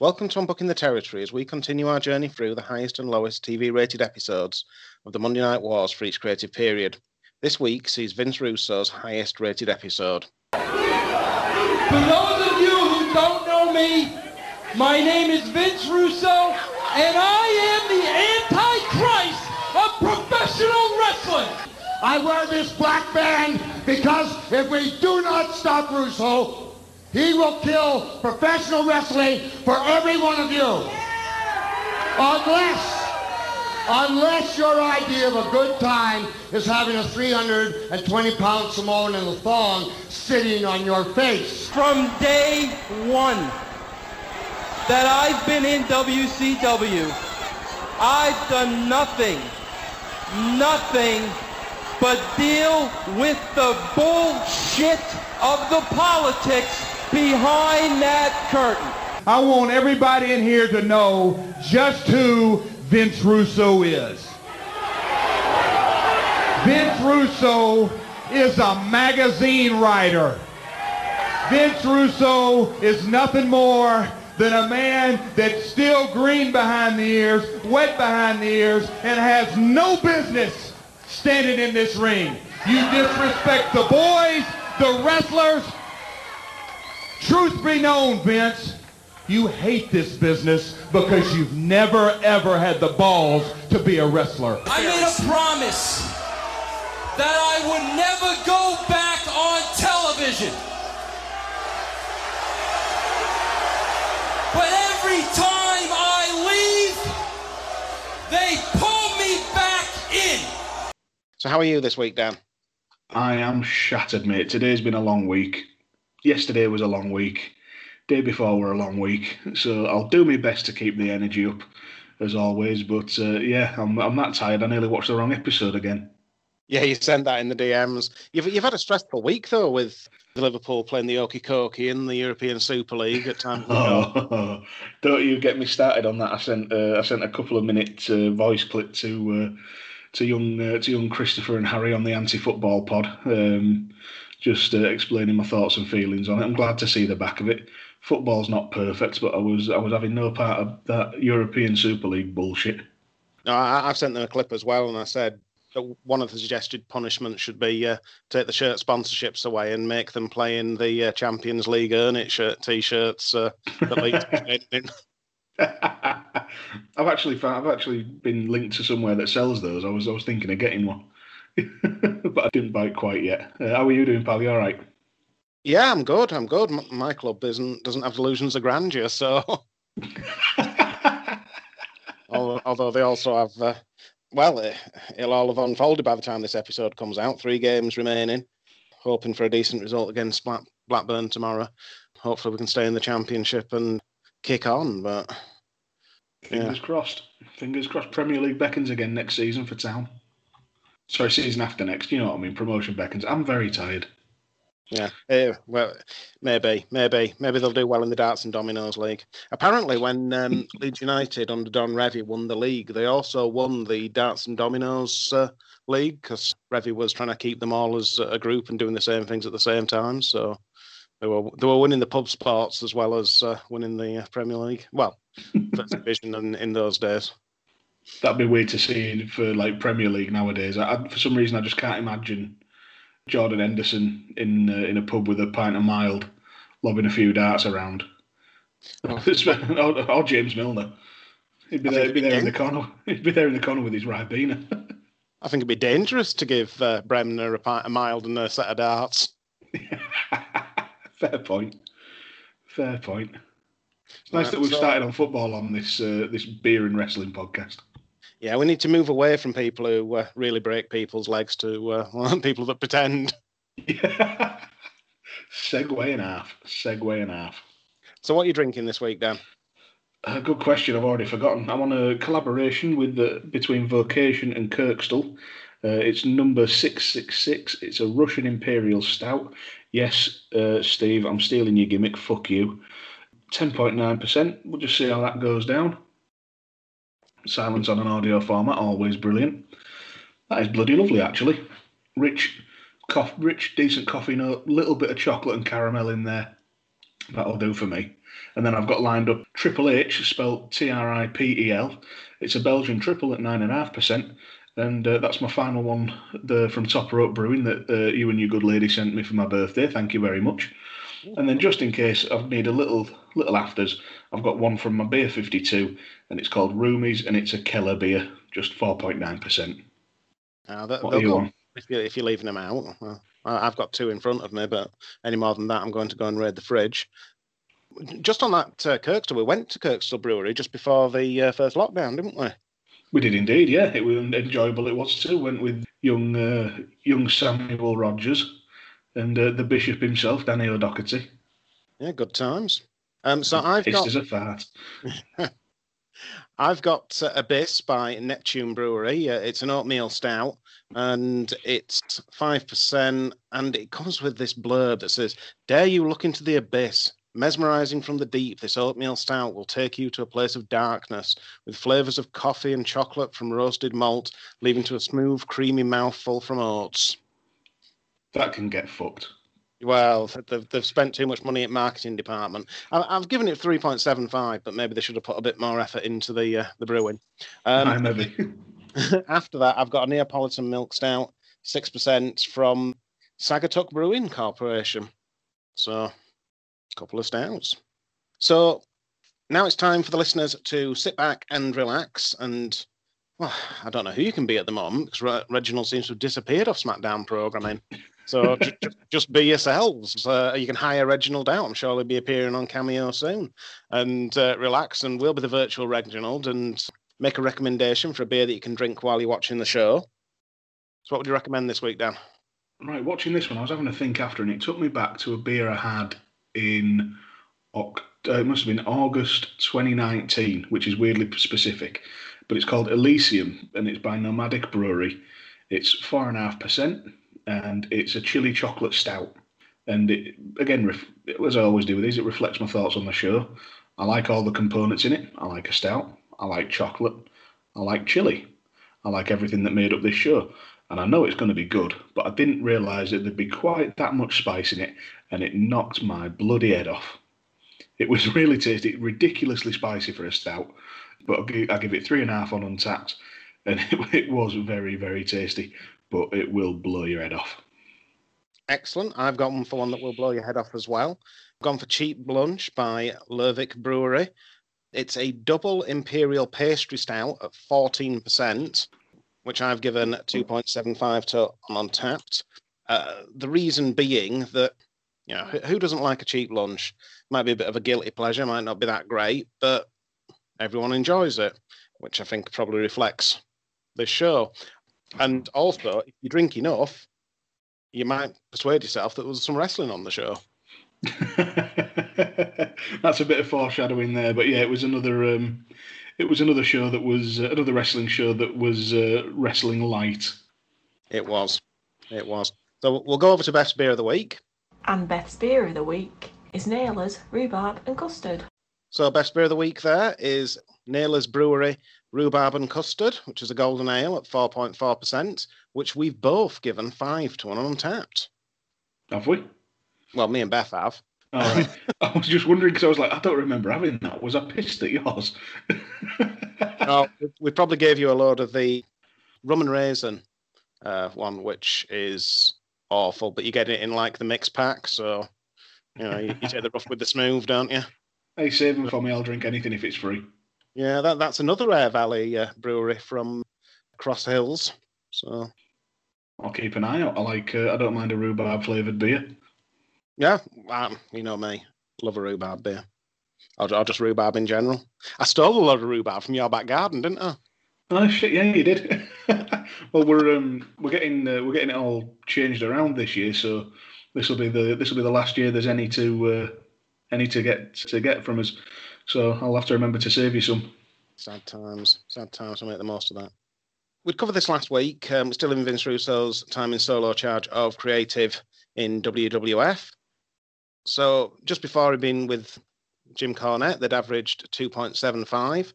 Welcome to Unbooking the Territory as we continue our journey through the highest and lowest TV rated episodes of the Monday Night Wars for each creative period. This week sees Vince Russo's highest rated episode. For those of you who don't know me, my name is Vince Russo, and I am the Antichrist of professional wrestling. I wear this black band because if we do not stop Russo, he will kill professional wrestling for every one of you. Unless, unless your idea of a good time is having a 320 pound Samoan in a thong sitting on your face. From day one that I've been in WCW, I've done nothing, nothing but deal with the bullshit of the politics behind that curtain. I want everybody in here to know just who Vince Russo is. Vince Russo is a magazine writer. Vince Russo is nothing more than a man that's still green behind the ears, wet behind the ears, and has no business standing in this ring. You disrespect the boys, the wrestlers, Truth be known, Vince, you hate this business because you've never, ever had the balls to be a wrestler. I made a promise that I would never go back on television. But every time I leave, they pull me back in. So, how are you this week, Dan? I am shattered, mate. Today's been a long week yesterday was a long week. Day before were a long week. So I'll do my best to keep the energy up as always. But uh, yeah, I'm I'm that tired. I nearly watched the wrong episode again. Yeah, you sent that in the DMs. You've you've had a stressful week though with Liverpool playing the Okie Kokie in the European Super League at times. oh, don't you get me started on that? I sent uh, I sent a couple of minute uh, voice clip to uh, to young uh, to young Christopher and Harry on the anti football pod. Um, just uh, explaining my thoughts and feelings on it. I'm glad to see the back of it. Football's not perfect, but I was I was having no part of that European Super League bullshit. No, I, have sent them a clip as well, and I said one of the suggested punishments should be uh, take the shirt sponsorships away and make them play in the uh, Champions League earn it shirt t-shirts. Uh, I've actually found, I've actually been linked to somewhere that sells those. I was I was thinking of getting one. but I didn't bite quite yet. Uh, how are you doing, pal? You all right? Yeah, I'm good. I'm good. My club isn't doesn't have delusions of grandeur, so. Although they also have, uh, well, it, will all have unfolded by the time this episode comes out. Three games remaining. Hoping for a decent result against Black, Blackburn tomorrow. Hopefully, we can stay in the championship and kick on. But fingers yeah. crossed. Fingers crossed. Premier League beckons again next season for Town. Sorry, season after next. You know what I mean? Promotion beckons. I'm very tired. Yeah, yeah, well, maybe, maybe, maybe they'll do well in the darts and dominoes league. Apparently, when um, Leeds United under Don Revie won the league, they also won the darts and dominoes uh, league because Revie was trying to keep them all as a group and doing the same things at the same time. So they were they were winning the pub sports as well as uh, winning the uh, Premier League. Well, first division in, in those days that'd be weird to see for like Premier League nowadays. I, I, for some reason, I just can't imagine Jordan Henderson in uh, in a pub with a pint of mild, lobbing a few darts around. Oh. or, or, James Milner. He'd be there. He'd be there in the corner. He'd be there in the corner with his Ribena. I think it'd be dangerous to give uh, Bremner a, pint, a mild and a set of darts. Fair point. Fair point. It's nice right, that we've so, started on football on this uh, this beer and wrestling podcast yeah, we need to move away from people who uh, really break people's legs to uh, people that pretend. Yeah. Segway and half. Segway and half. So, what are you drinking this week, Dan? Uh, good question. I've already forgotten. I'm on a collaboration with the, between Vocation and Kirkstall. Uh, it's number 666. It's a Russian Imperial Stout. Yes, uh, Steve, I'm stealing your gimmick. Fuck you. 10.9%. We'll just see how that goes down. Silence on an audio format, always brilliant. That is bloody lovely, actually. Rich, cough, rich, decent coffee note, little bit of chocolate and caramel in there. That'll do for me. And then I've got lined up Triple H, spelled T R I P E L. It's a Belgian triple at 9.5%. And uh, that's my final one the, from Top Rope Brewing that uh, you and your good lady sent me for my birthday. Thank you very much. And then just in case I've need a little little afters, I've got one from my beer 52, and it's called Roomies, and it's a Keller beer, just 4.9%. Uh, that, What are you on? If, you're, if you're leaving them out. Well, I've got two in front of me, but any more than that, I'm going to go and raid the fridge. Just on that uh, Kirkstall, we went to Kirkstall Brewery just before the uh, first lockdown, didn't we? We did indeed, yeah. It was enjoyable. It was too. Went with young uh, young Samuel Rogers and uh, the bishop himself, Danny O'Doherty. Yeah, good times. Um, so I've got as a fart. I've got uh, Abyss by Neptune Brewery. Uh, it's an oatmeal stout and it's 5%. And it comes with this blurb that says, Dare you look into the abyss? Mesmerizing from the deep, this oatmeal stout will take you to a place of darkness with flavors of coffee and chocolate from roasted malt, leaving to a smooth, creamy mouthful from oats. That can get fucked. Well, they've, they've spent too much money at marketing department. I've given it 3.75, but maybe they should have put a bit more effort into the uh, the brewing. Um, maybe. After that, I've got a Neapolitan milk stout, six percent from Saugatuck Brewing Corporation. So, a couple of stouts. So now it's time for the listeners to sit back and relax. And well, I don't know who you can be at the moment because Re- Reginald seems to have disappeared off SmackDown programming. So ju- ju- just be yourselves. Uh, you can hire Reginald out. I'm sure he'll be appearing on Cameo soon. And uh, relax, and we'll be the virtual Reginald and make a recommendation for a beer that you can drink while you're watching the show. So, what would you recommend this week, Dan? Right, watching this one, I was having to think after, and it took me back to a beer I had in Oct- uh, it must have been August 2019, which is weirdly specific, but it's called Elysium, and it's by Nomadic Brewery. It's four and a half percent, and it's a chili chocolate stout. And it, again, ref- as I always do with these, it reflects my thoughts on the show. I like all the components in it. I like a stout. I like chocolate. I like chili. I like everything that made up this show. And I know it's going to be good, but I didn't realise that there'd be quite that much spice in it, and it knocked my bloody head off. It was really tasty, ridiculously spicy for a stout, but I give, it three and a half on Untappd, and it, it was very, very tasty, but it will blow your head off. Excellent. I've got one for one that will blow your head off as well. Gone for Cheap Lunch by Lervig Brewery. It's a double imperial pastry stout at 14%, which I've given 2.75 to on Untappd. Uh, the reason being that, you know, who, who doesn't like a cheap lunch? Might be a bit of a guilty pleasure, might not be that great, but everyone enjoys it, which I think probably reflects this show. And also, if you drink enough, you might persuade yourself that there was some wrestling on the show. That's a bit of foreshadowing there, but yeah, it was another. Um, it was another show that was uh, another wrestling show that was uh, wrestling light. It was. It was. So we'll go over to best beer of the week. And Beth's beer of the week is Nailers, Rhubarb and Custard. So best beer of the week there is Nailers Brewery Rhubarb and Custard, which is a golden ale at 4.4%, which we've both given five to an Untappd. Have we? Well, me and Beth have. All right. I was just wondering because I was like, I don't remember having that. Was I pissed at yours? no, we- we probably gave you a load of the rum and raisin uh, one, which is awful, but you get it in like the mix pack. So, you know, you, you take the rough with the smooth, don't you? hey, save them for me. I'll drink anything if it's free. Yeah, that, that's another Aire Valley uh, brewery from Cross Hills. So, I'll keep an eye out. I like. Uh, I don't mind a rhubarb flavoured beer. yeah, um, you know me, love a rhubarb beer. I'll just rhubarb in general. I stole a lot of rhubarb from your back garden, didn't I? Oh shit! Yeah, you did. well, we're um, we're getting uh, we're getting it all changed around this year, so this will be the this will be the last year there's any to uh, any to get to get from us. So I'll have to remember to save you some. Sad times, sad times. I'll make the most of that. We'd covered this last week. Um, still in Vince Russo's time in solo charge of creative in WWF. So just before he'd been with Jim Cornette, they'd averaged 2.75.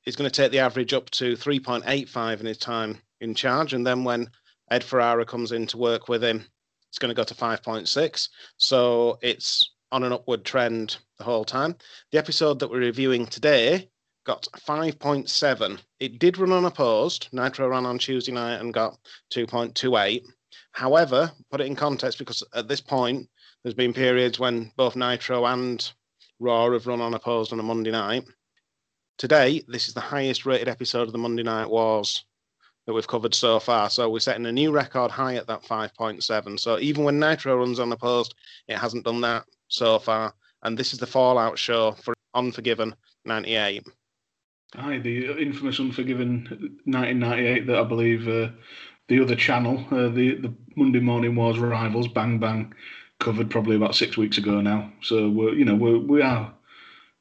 He's going to take the average up to 3.85 in his time in charge. And then when Ed Ferrara comes in to work with him, it's going to go to 5.6. So it's on an upward trend the whole time. The episode that we're reviewing today got 5.7. It did run unopposed. Nitro ran on Tuesday night and got 2.28. However, put it in context because at this point, there's been periods when both Nitro and Raw have run unopposed on a Monday night. Today, this is the highest rated episode of the Monday Night Wars that we've covered so far. So we're setting a new record high at that 5.7. So even when Nitro runs unopposed, it hasn't done that so far. And this is the Fallout show for Unforgiven 98. Aye, the infamous Unforgiven 1998 that I believe uh, the other channel, uh, the the Monday Morning Wars rivals, Bang Bang, covered probably about six weeks ago now. So we're you know we're we are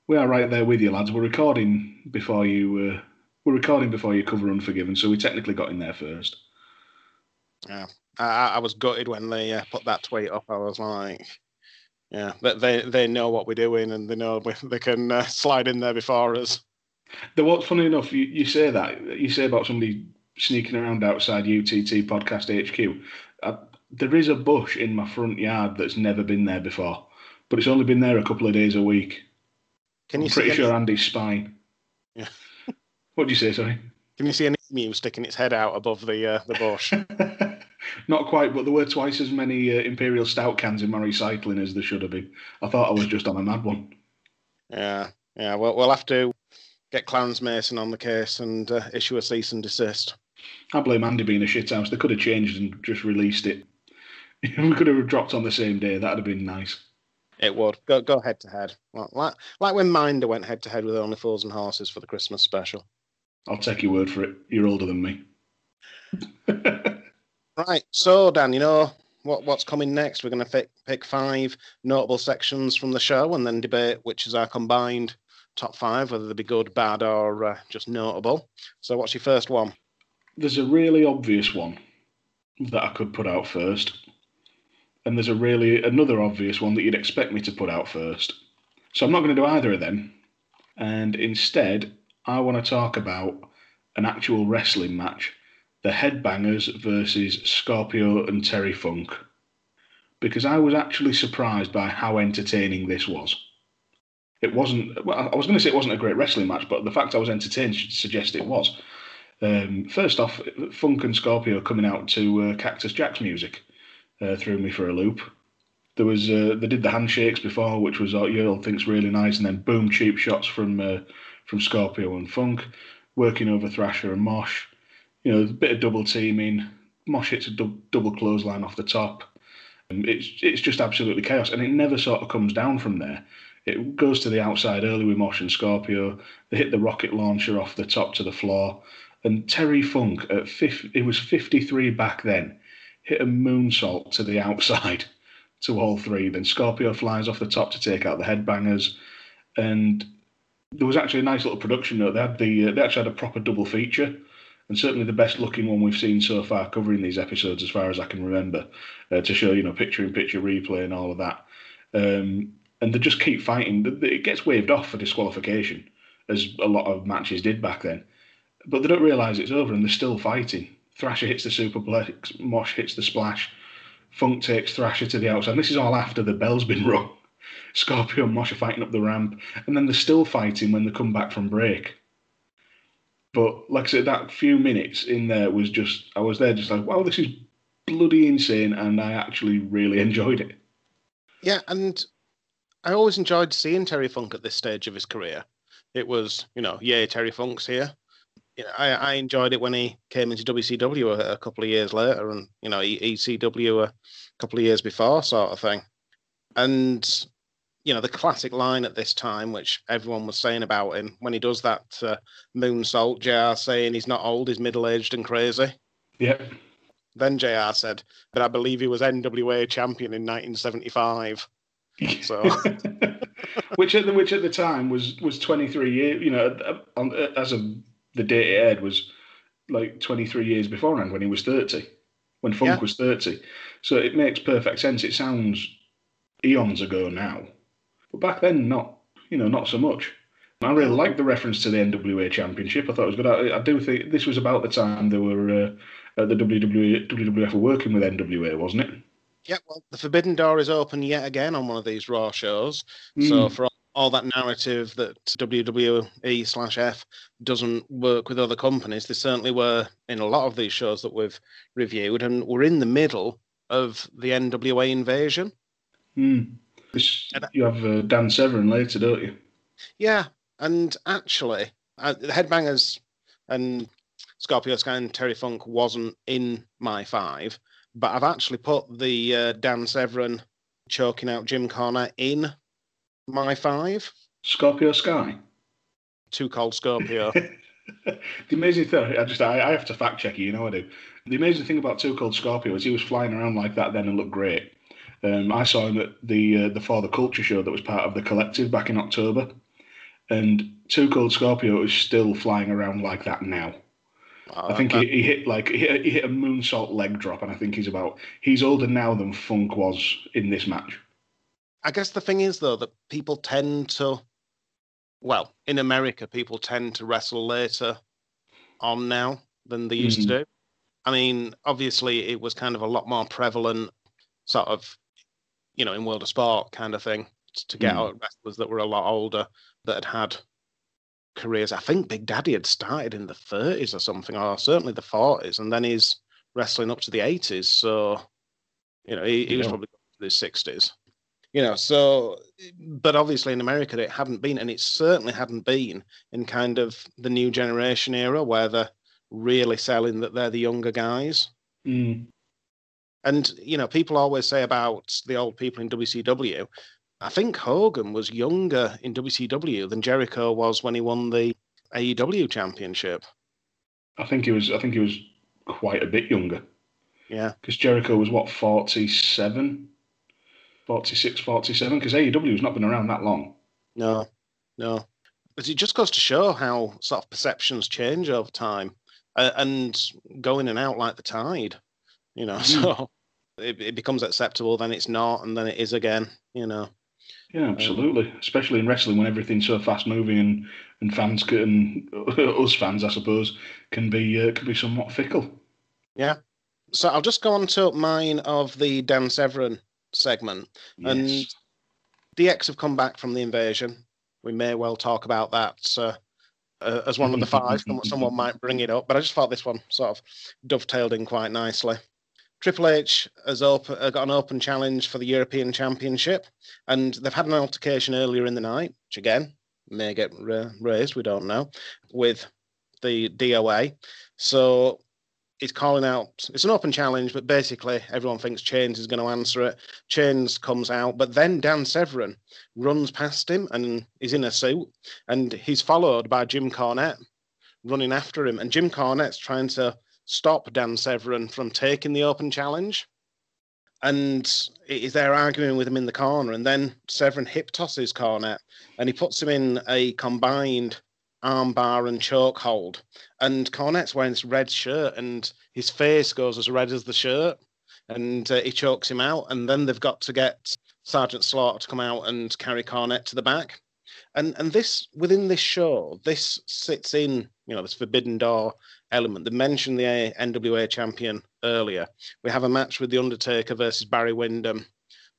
we are right there with you lads. We're recording before you uh, we're recording before you cover Unforgiven, so we technically got in there first. Yeah, I, I was gutted when they uh, put that tweet up. I was like, yeah, they they know what we're doing and they know they can uh, slide in there before us. The what's funny enough, you, you say that you say about somebody sneaking around outside UTT Podcast HQ. I, there is a bush in my front yard that's never been there before, but it's only been there a couple of days a week. Can you I'm pretty see sure any, Andy's spine. Yeah. what do you say, sorry? Can you see an emu sticking its head out above the uh, the bush? Not quite, but there were twice as many uh, Imperial Stout cans in my recycling as there should have been. I thought I was just on a mad one. yeah, yeah. Well, we'll have to get Clarence Mason on the case and uh, issue a cease and desist. I blame Andy being a shithouse. They could have changed and just released it. we could have dropped on the same day. That'd have been nice. It would go go head to head, like like when Minder went head to head with Only Fools and Horses for the Christmas special. I'll take your word for it. You're older than me. Right. So Dan, you know what what's coming next? We're going to pick pick five notable sections from the show and then debate which is our combined top five, whether they be good, bad, or uh, just notable. So, what's your first one? There's a really obvious one that I could put out first, and there's a really another obvious one that you'd expect me to put out first. So I'm not going to do either of them, and instead I want to talk about an actual wrestling match, the Headbangers versus Scorpio and Terry Funk, because I was actually surprised by how entertaining this was. It wasn't. Well, I was going to say it wasn't a great wrestling match, but the fact I was entertained should suggest it was. Um, first off, Funk and Scorpio coming out to uh, Cactus Jack's music uh, threw me for a loop. There was uh, they did the handshakes before, which was you all thinks really nice, and then boom, cheap shots from uh, from Scorpio and Funk, working over Thrasher and Mosh. You know, a bit of double teaming. Mosh hits a du- double clothesline off the top. And it's it's just absolutely chaos, and it never sort of comes down from there. It goes to the outside early with Mosh and Scorpio. They hit the rocket launcher off the top to the floor. And Terry Funk, at 50, it was 53 back then, hit a moonsault to the outside to all three. Then Scorpio flies off the top to take out the headbangers. And there was actually a nice little production note. They had the uh, they actually had a proper double feature, and certainly the best looking one we've seen so far covering these episodes, as far as I can remember, uh, to show you know picture in picture replay and all of that. Um, and they just keep fighting. It gets waved off for disqualification, as a lot of matches did back then. But they don't realise it's over, and they're still fighting. Thrasher hits the superplex, Mosh hits the splash, Funk takes Thrasher to the outside. And this is all after the bell's been rung. Scorpio and Mosh are fighting up the ramp, and then they're still fighting when they come back from break. But like I said, that few minutes in there was just, I was there just like, wow, this is bloody insane, and I actually really enjoyed it. Yeah, and I always enjoyed seeing Terry Funk at this stage of his career. It was, you know, yay, Terry Funk's here. You know, I, I enjoyed it when he came into WCW a, a couple of years later, and you know, ECW a couple of years before, sort of thing. And you know, the classic line at this time, which everyone was saying about him when he does that uh, moonsault, JR saying he's not old, he's middle aged and crazy. Yep. Then JR said, but I believe he was NWA champion in 1975. So, which at the which at the time was was 23 years. You know, on, as of the date it aired was like 23 years beforehand when he was 30, when Funk Yeah. was 30. So it makes perfect sense. It sounds eons ago now, but back then not. You know, not so much. I really liked the reference to the NWA Championship. I thought it was good. I, I do think this was about the time they were uh, the WWE WWF were working with NWA, wasn't it? Yeah, well, the Forbidden Door is open yet again on one of these Raw shows. So Mm. for all, all that narrative that WWE slash F doesn't work with other companies, they certainly were in a lot of these shows that we've reviewed, and we're in the middle of the NWA invasion. Hmm. You have uh, Dan Severn later, don't you? Yeah, and actually, uh, the Headbangers and Scorpio Sky and Terry Funk wasn't in my five, but I've actually put the uh, Dan Severn choking out Jim Cornette in my five. Scorpio Sky. Too cold Scorpio. the amazing thing, I just I, I have to fact check you, you know I do. The amazing thing about Too Cold Scorpio is he was flying around like that then and looked great. Um, I saw him at the uh, the For the Culture show that was part of the collective back in October, and Too Cold Scorpio is still flying around like that now. I think he, he hit like he hit, he hit a moonsault leg drop, and I think he's about he's older now than Funk was in this match. I guess the thing is though that people tend to, well, in America, people tend to wrestle later on now than they used to do. I mean, obviously, it was kind of a lot more prevalent, sort of, you know, in world of sport kind of thing to get Mm. out wrestlers that were a lot older that had had careers. I think Big Daddy had started in the 30s or something, or certainly the 40s, and then he's wrestling up to the 80s. So, you know, he, he was Yeah. probably in his 60s. You know, so, but obviously in America it hadn't been, and it certainly hadn't been in kind of the new generation era where they're really selling that they're the younger guys. Mm. And you know, people always say about the old people in WCW. I think Hogan was younger in WCW than Jericho was when he won the AEW championship. I think he was I think he was quite a bit younger. Yeah, because Jericho was what 47 46 47 because AEW's not been around that long no, no. But it just goes to show how sort of perceptions change over time uh, and go in and out like the tide. You know, so it, it becomes acceptable, then it's not, and then it is again. You know. yeah absolutely especially in wrestling when everything's so fast moving and and fans can us fans I suppose can be uh, can be somewhat fickle Yeah. So I'll just go on to mine of the Dan Severn segment. And yes DX have come back from the invasion. We may well talk about that uh, uh, as one of the five. Someone might bring it up, but I just thought this one sort of dovetailed in quite nicely. Triple H has open, uh, got an open challenge for the European Championship, and they've had an altercation earlier in the night, which again may get ra- raised, we don't know, with the DOA. So he's calling out. It's an open challenge, but basically everyone thinks Chainz is going to answer it. Chainz comes out, but then Dan Severn runs past him and he's in a suit, and he's followed by Jim Cornette running after him, and Jim Cornette's trying to stop Dan Severn from taking the open challenge. And he's there arguing with him in the corner, and then Severn hip tosses Cornette, and he puts him in a combined armbar and choke hold. And Cornette's wearing this red shirt, and his face goes as red as the shirt, and uh, he chokes him out. And then they've got to get Sergeant Slaughter to come out and carry Cornette to the back. And and this within this show, this sits in you know this Forbidden Door element. They mentioned the NWA champion earlier. We have a match with the Undertaker versus Barry Windham,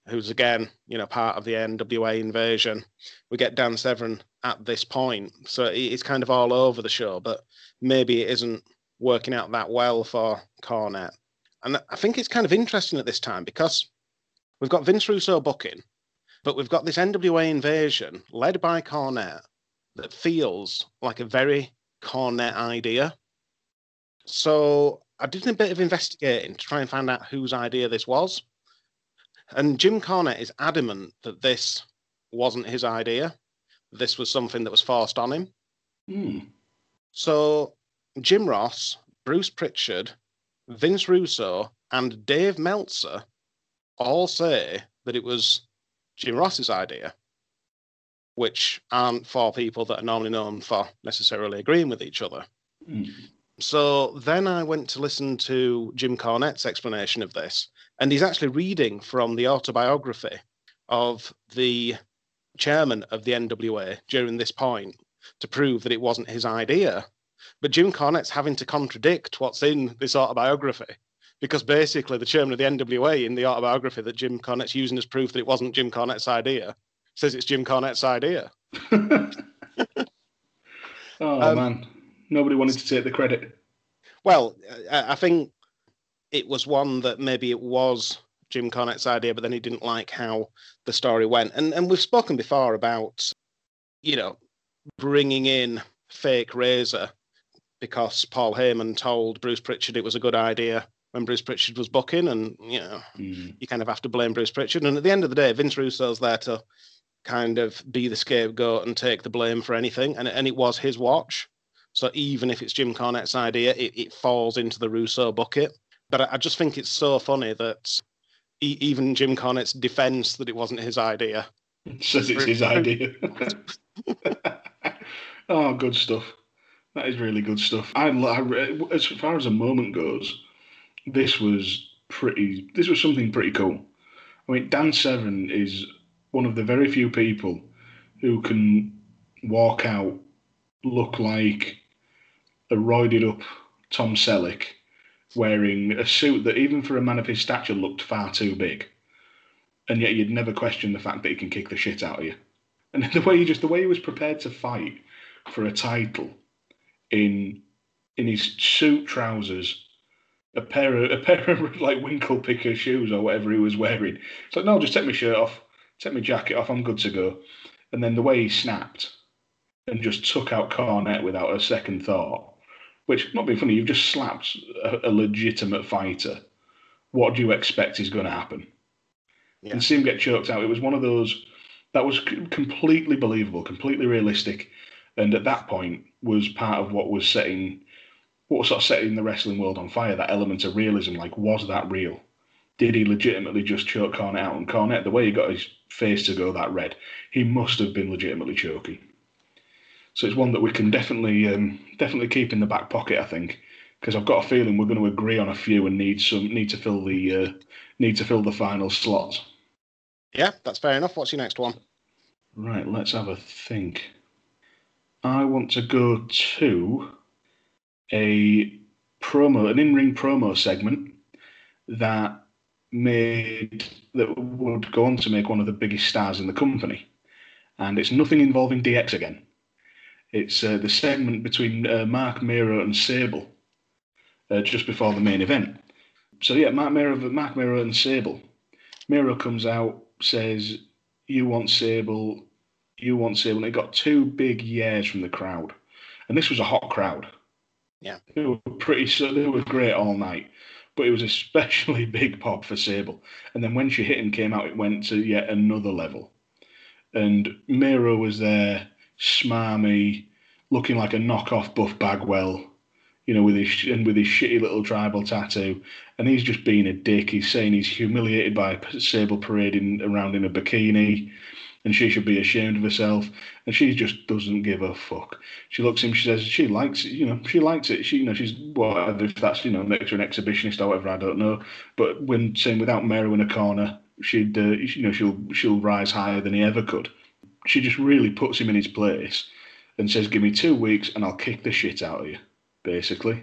who's again you know part of the NWA invasion. We get Dan Severn at this point, so it- it's kind of all over the show. But maybe it isn't working out that well for Cornette. And I think it's kind of interesting at this time because we've got Vince Russo booking, but we've got this NWA invasion led by Cornette that feels like a very Cornette idea. So I did a bit of investigating to try and find out whose idea this was. And Jim Cornette is adamant that this wasn't his idea. This was something that was forced on him. Hmm. So Jim Ross, Bruce Pritchard, Vince Russo, and Dave Meltzer all say that it was Jim Ross's idea, which aren't for people that are normally known for necessarily agreeing with each other. Hmm. So then I went to listen to Jim Cornette's explanation of this, and he's actually reading from the autobiography of the chairman of the NWA during this point to prove that it wasn't his idea. But Jim Cornette's having to contradict what's in this autobiography because basically the chairman of the NWA in the autobiography that Jim Cornette's using as proof that it wasn't Jim Cornette's idea says it's Jim Cornette's idea. oh Um, man, nobody wanted to take the credit. Well, I, think it was one that maybe it was Jim Cornette's idea, but then he didn't like how the story went. And and we've spoken before about, you know, bringing in fake Razor because Paul Heyman told Bruce Pritchard it was a good idea when Bruce Pritchard was booking, and you know, Mm. you kind of have to blame Bruce Pritchard. And at the end of the day, Vince Russo's there to kind of be the scapegoat and take the blame for anything. And, and it was his watch. So even if it's Jim Cornette's idea, it, it falls into the Russo bucket. But I, I just think it's so funny that e- even Jim Cornette's defense that it wasn't his idea. Says it's his idea. oh, good stuff. That is really good stuff. I, I, as far as a moment goes, this was pretty. This was something pretty cool. I mean, Dan Severn is one of the very few people who can walk out, look like a roided up Tom Selleck, wearing a suit that even for a man of his stature looked far too big and yet you'd never question the fact that he can kick the shit out of you. And the way he just the way he was prepared to fight for a title in in his suit trousers, a pair of a pair of like winkle picker shoes or whatever he was wearing. It's like, no, just take my shirt off, take my jacket off, I'm good to go. And then the way he snapped and just took out Cornette without a second thought, which not being funny, you've just slapped a, a legitimate fighter. What do you expect is going to happen? Yeah. and see him get choked out. It was one of those that was c- completely believable, completely realistic, and at that point was part of what was setting, what was sort of setting the wrestling world on fire. That element of realism, like was that real? Did he legitimately just choke Cornette out? And Cornette, the way he got his face to go that red, he must have been legitimately choking. So it's one that we can definitely um, definitely keep in the back pocket, I think, because I've got a feeling we're going to agree on a few and need some need to fill the uh, need to fill the final slots. Yeah, that's fair enough. What's your next one? Right, let's have a think. I want to go to a promo, an in-ring promo segment that made that would go on to make one of the biggest stars in the company, and it's nothing involving DX again. It's uh, the segment between uh, Mark Mero and Sable uh, just before the main event. So yeah, Mark Mero, Mark Mero and Sable. Mero comes out, says, "You want Sable, you want Sable." And it got two big yeahs from the crowd, and this was a hot crowd. Yeah. they were pretty. So they were great all night, but it was especially big pop for Sable. And then when she hit and came out, it went to yet another level. And Mero was there, smarmy, looking like a knockoff Buff Bagwell, you know, with his and with his shitty little tribal tattoo, and he's just being a dick. He's saying he's humiliated by Sable parading around in a bikini, and she should be ashamed of herself. And she just doesn't give a fuck. She looks at him. She says she likes it. You know, she likes it. She, you know, she's whatever. If that's you know makes her an exhibitionist or whatever, I don't know. But when saying without Mero in a corner, she'd uh, you know she'll she'll rise higher than he ever could. She just really puts him in his place and says, "Give me two weeks, and I'll kick the shit out of you." Basically,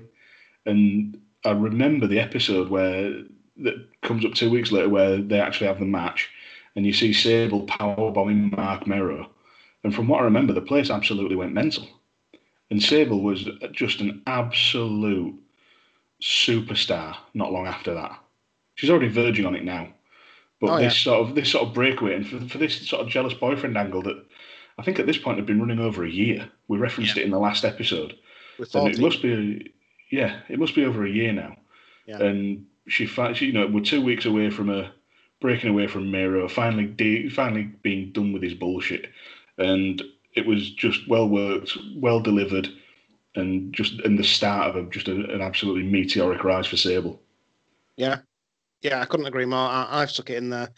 and I remember the episode where that comes up two weeks later where they actually have the match, and you see Sable powerbombing Mark Mero, and from what I remember, the place absolutely went mental, and Sable was just an absolute superstar. Not long after that, she's already verging on it now, but Oh, this sort of this sort of breakaway and for, for this sort of jealous boyfriend angle that I think at this point had been running over a year. We referenced it in the last episode. And it must be, yeah, it must be over a year now. Yeah. And she, she, you know, we're two weeks away from her breaking away from Mero, finally, de- finally being done with his bullshit, and it was just well worked, well delivered, and just in the start of a, just a, an absolutely meteoric rise for Sable. Yeah, yeah, I couldn't agree more. I, I've stuck it in there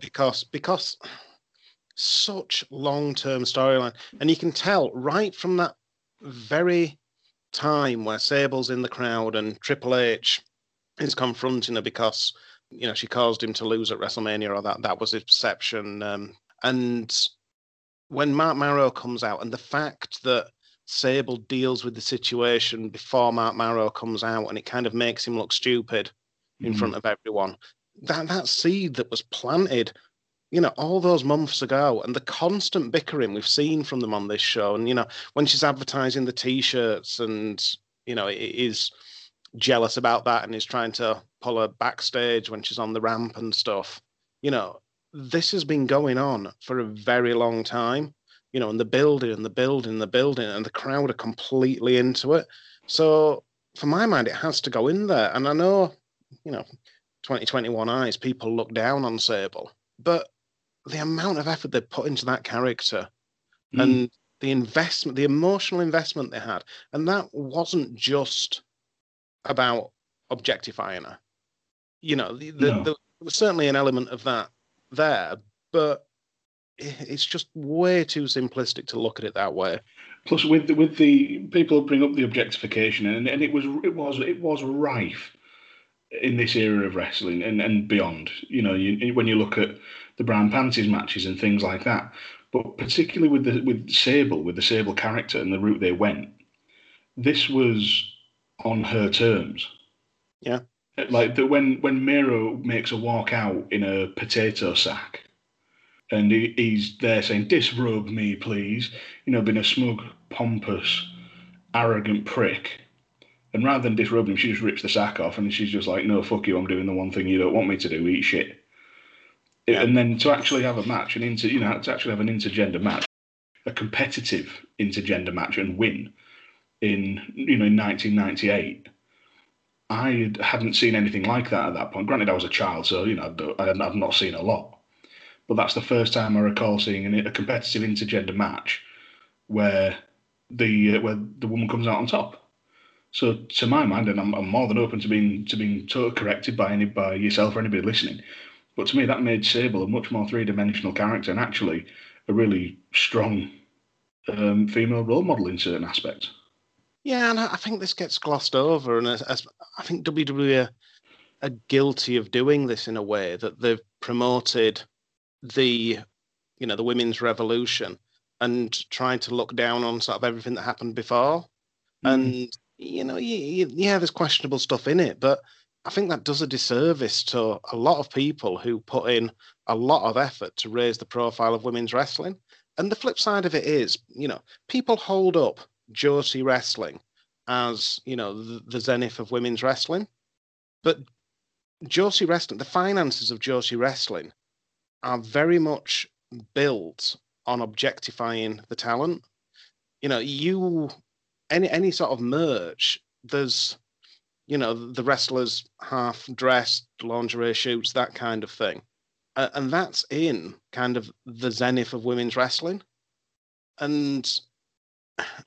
because because such long term storyline, and you can tell right from that very time where Sable's in the crowd and Triple H is confronting her because you know she caused him to lose at WrestleMania, or that that was his perception. Um, and when Mark Mero comes out, and the fact that Sable deals with the situation before Mark Mero comes out, and it kind of makes him look stupid in Mhm. front of everyone. That that seed that was planted, you know, all those months ago, and the constant bickering we've seen from them on this show, and you know, when she's advertising the t-shirts, and you know, is jealous about that, and is trying to pull her backstage when she's on the ramp and stuff. You know, this has been going on for a very long time. You know, and the building and the building and the building, and the crowd are completely into it. So, for my mind, it has to go in there. And I know, you know, 2021 eyes, people look down on Sable, but the amount of effort they put into that character Mm. and the investment, the emotional investment they had, and that wasn't just about objectifying her. You know, the, the, No. the, there was certainly an element of that there, but it's just way too simplistic to look at it that way. Plus, with the, with the people bring up the objectification, and, and it was it was it was rife in this era of wrestling and, and beyond. You know, you, when you look at the brown panties matches and things like that, but particularly with the with Sable, with the Sable character and the route they went, this was on her terms. Yeah. Like that when when Mero makes a walk out in a potato sack, and he, he's there saying, "Disrobe me, please," you know, being a smug, pompous, arrogant prick. And rather than disrobing him, she just rips the sack off, and she's just like, "No, fuck you! I'm doing the one thing you don't want me to do: eat shit." Yeah. And then to actually have a match, an inter, you know, to actually have an intergender match, a competitive intergender match, and win in you know in 1998. I hadn't seen anything like that at that point. Granted, I was a child, so you know I've not seen a lot. But that's the first time I recall seeing a competitive intergender match where the uh, where the woman comes out on top. So to my mind, and I'm, I'm more than open to being to being totally corrected by any by yourself or anybody listening. But to me, that made Sable a much more three dimensional character and actually a really strong um, female role model in certain aspects. Yeah, and I think this gets glossed over, and as, as I think WWE are, are guilty of doing this in a way that they've promoted the, you know, the women's revolution and trying to look down on sort of everything that happened before. Hmm. And you know, yeah, there's questionable stuff in it, but I think that does a disservice to a lot of people who put in a lot of effort to raise the profile of women's wrestling. And the flip side of it is, you know, people hold up Joshi Wrestling as, you know, the, the zenith of women's wrestling. But Joshi Wrestling, the finances of Joshi Wrestling are very much built on objectifying the talent. You know, you any any sort of merch, there's you know, the wrestlers half dressed, lingerie shoots, that kind of thing. Uh, and that's in kind of the zenith of women's wrestling. And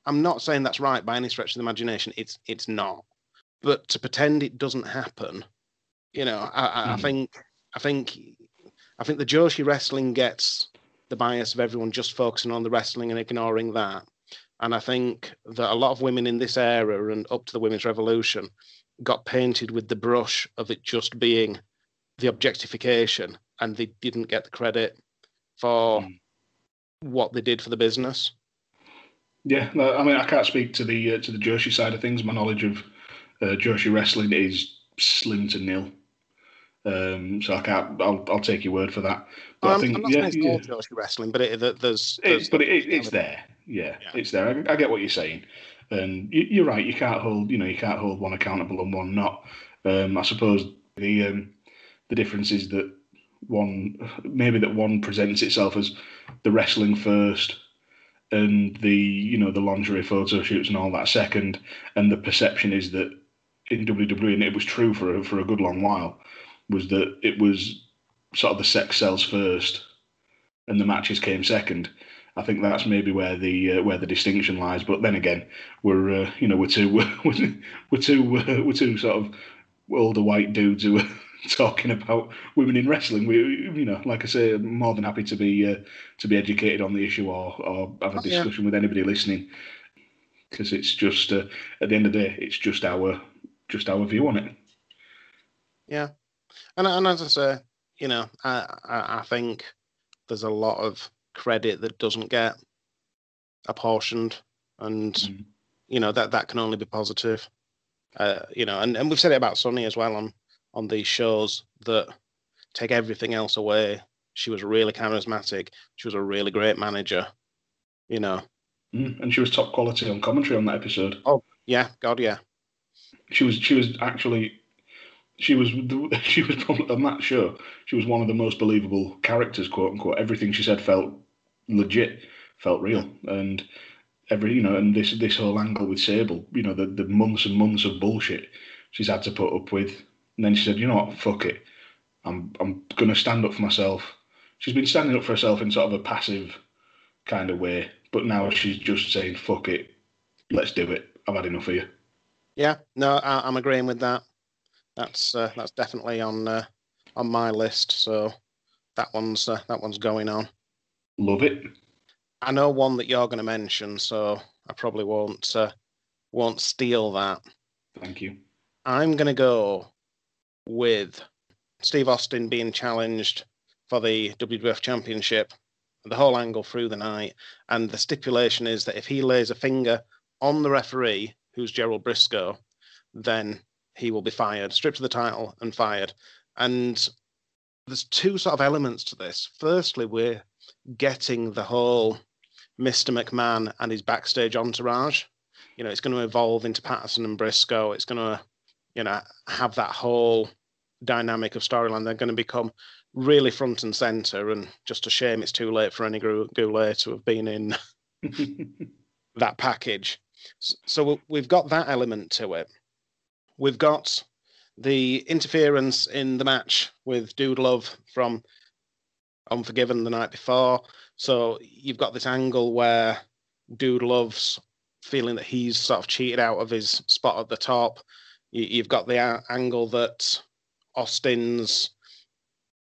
I'm not saying that's right by any stretch of the imagination. It's it's not. But to pretend it doesn't happen, you know, I, I, I Mhm. think I think I think the Joshi wrestling gets the bias of everyone just focusing on the wrestling and ignoring that. And I think that a lot of women in this era and up to the women's revolution got painted with the brush of it just being the objectification and they didn't get the credit for Mm. what they did for the business. Yeah, no, I mean, I can't speak to the uh, to the Joshi side of things. My knowledge of uh, Joshi wrestling is slim to nil, um, so I can't. I'll, I'll take your word for that. But I'm, I think I'm not yeah, saying it's yeah. all Joshi wrestling, but it, there- there's, It's, there's but it, it's there. Yeah, Yeah. it's there. I, I get what you're saying, and you, you're right. You can't hold, you know, you can't hold one accountable and one not. Um, I suppose the um, the difference is that one maybe that one presents itself as the wrestling first, and the you know the lingerie photo shoots and all that second, and the perception is that in WWE, and it was true for a, for a good long while, was that it was sort of the sex sells first, and the matches came second. I think that's maybe where the uh, where the distinction lies. But then again, we're uh, you know we're two we're, we're two uh, we're two sort of older white dudes who are talking about women in wrestling. We you know like I say, more than happy to be uh, to be educated on the issue or or have a Oh, yeah. discussion with anybody listening because it's just uh, at the end of the day, it's just our just our view on it. Yeah, and and as I say, you know, I, I I think there's a lot of credit that doesn't get apportioned and Mm. you know that that can only be positive. Uh, you know, and, and we've said it about Sunny as well on on these shows that take everything else away. She was really charismatic. She was a really great manager. You know, Mm. And she was top quality on commentary on that episode. Oh yeah, God, yeah, She was she was actually she was she was probably on that show. She was one of the most believable characters, quote unquote. Everything she said felt legit, felt real, and every you know, and this this whole angle with Sable, you know, the the months and months of bullshit she's had to put up with, and then she said, you know what, fuck it, I'm I'm gonna stand up for myself. She's been standing up for herself in sort of a passive kind of way, but now she's just saying, fuck it, let's do it. I've had enough of you. yeah. No, I, I'm agreeing with that. That's uh, that's definitely on uh, on my list. So that one's uh, that one's going on. Love it. I know one that you're going to mention, so I probably won't uh, won't steal that. Thank you. I'm going to go with Steve Austin being challenged for the WWF Championship, the whole angle through the night, and the stipulation is that if he lays a finger on the referee, who's Gerald Brisco, then he will be fired, stripped of the title and fired. And there's two sort of elements to this. Firstly, we're getting the whole Mr. McMahon and his backstage entourage. You know, it's going to evolve into Patterson and Brisco. It's going to, you know, have that whole dynamic of storyline. They're going to become really front and center. And just a shame it's too late for any Gou- Goulet to have been in that package. So we- we've got that element to it. We've got the interference in the match with Dude Love from Unforgiven the night before. So you've got this angle where Dude Love's feeling that he's sort of cheated out of his spot at the top. You, you've got the angle that Austin's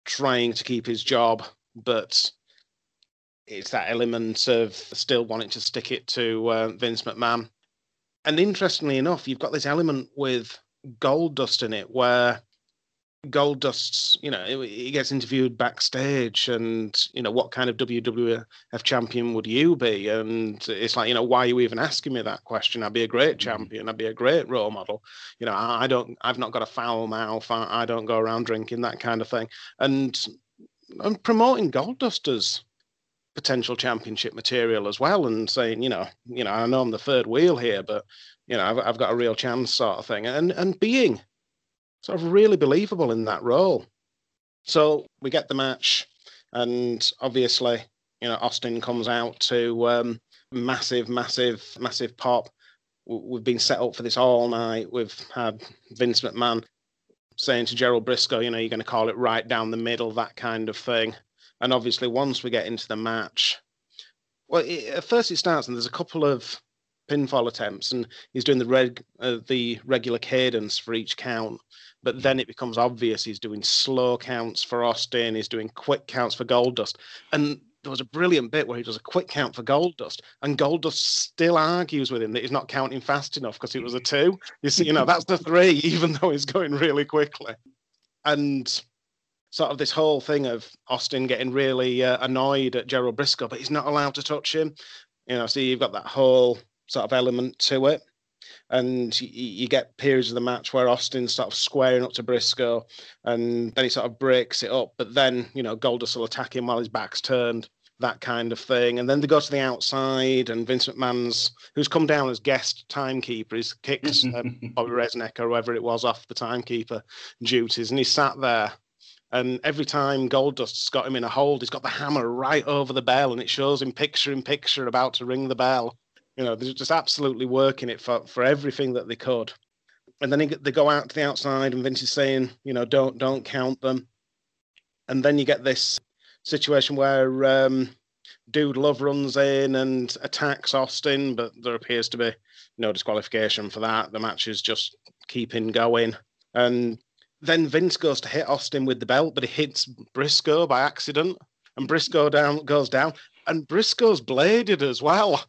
trying to keep his job, but it's that element of still wanting to stick it to uh, Vince McMahon. And interestingly enough, you've got this element with Goldust in it where Goldust's, you know, he gets interviewed backstage and, you know, what kind of WWF champion would you be? And it's like, you know, why are you even asking me that question? I'd be a great mm-hmm. champion. I'd be a great role model. You know, I don't, I've not got a foul mouth. I, I don't go around drinking, that kind of thing. And I'm promoting Goldust as potential championship material as well and saying, you know, you know, I know I'm the third wheel here, but you know, I've, I've got a real chance sort of thing. And and being sort of really believable in that role. So we get the match, and obviously, you know, Austin comes out to um, massive, massive, massive pop. We've been set up for this all night. We've had Vince McMahon saying to Gerald Brisco, you know, you're going to call it right down the middle, that kind of thing. And obviously, once we get into the match, well, it, at first it starts, and there's a couple of pinfall attempts, and he's doing the reg, uh, the regular cadence for each count. But then it becomes obvious he's doing slow counts for Austin, he's doing quick counts for Goldust, and there was a brilliant bit where he does a quick count for Goldust, and Goldust still argues with him that he's not counting fast enough because it was a two. You see, you know, that's the three, even though he's going really quickly. And sort of this whole thing of Austin getting really uh, annoyed at Gerald Brisco, but he's not allowed to touch him. You know, so you've got that whole sort of element to it. And you, you get periods of the match where Austin's sort of squaring up to Brisco, and then he sort of breaks it up. But then, you know, Goldust will attack him while his back's turned, that kind of thing. And then they go to the outside, and Vince McMahon's, who's come down as guest timekeeper, he's kicked um, Bobby Resnick or whoever it was off the timekeeper duties, and he sat there. And every time Goldust's got him in a hold, he's got the hammer right over the bell, and it shows him picture in picture about to ring the bell. You know, they're just absolutely working it for, for everything that they could. And then they go out to the outside, and Vince is saying, you know, don't don't count them. And then you get this situation where um, Dude Love runs in and attacks Austin, but there appears to be no disqualification for that. The match is just keeping going. And then Vince goes to hit Austin with the belt, but he hits Brisco by accident, and Brisco down goes down, and Brisco's bladed as well.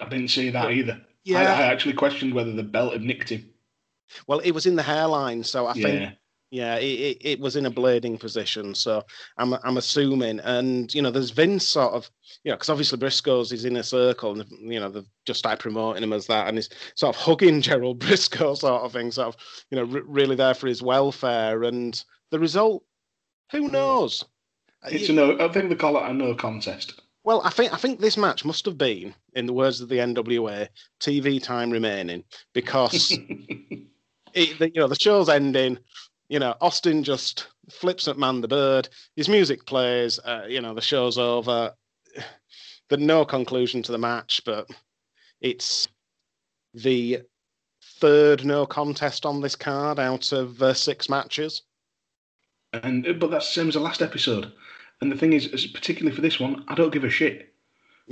I didn't see that either. Yeah. I, I actually questioned whether the belt had nicked him. Well, it was in the hairline, so I yeah. think Yeah, it, it, it was in a blading position, so I'm I'm assuming, and you know, there's Vince sort of, you know, because obviously Brisco's is in a circle, and you know they've just started promoting him as that, and he's sort of hugging Gerald Brisco, sort of thing, sort of, you know, r- really there for his welfare, and the result, who hmm. knows? It's a no. I think they call it a no contest. Well, I think I think this match must have been, in the words of the NWA, TV time remaining because it, the, you know the show's ending. You know, Austin just flips at Man the Bird. His music plays. Uh, you know, the show's over. There's no conclusion to the match, but it's the third no contest on this card out of uh, six matches. And but that's the same as the last episode. And the thing is, particularly for this one, I don't give a shit.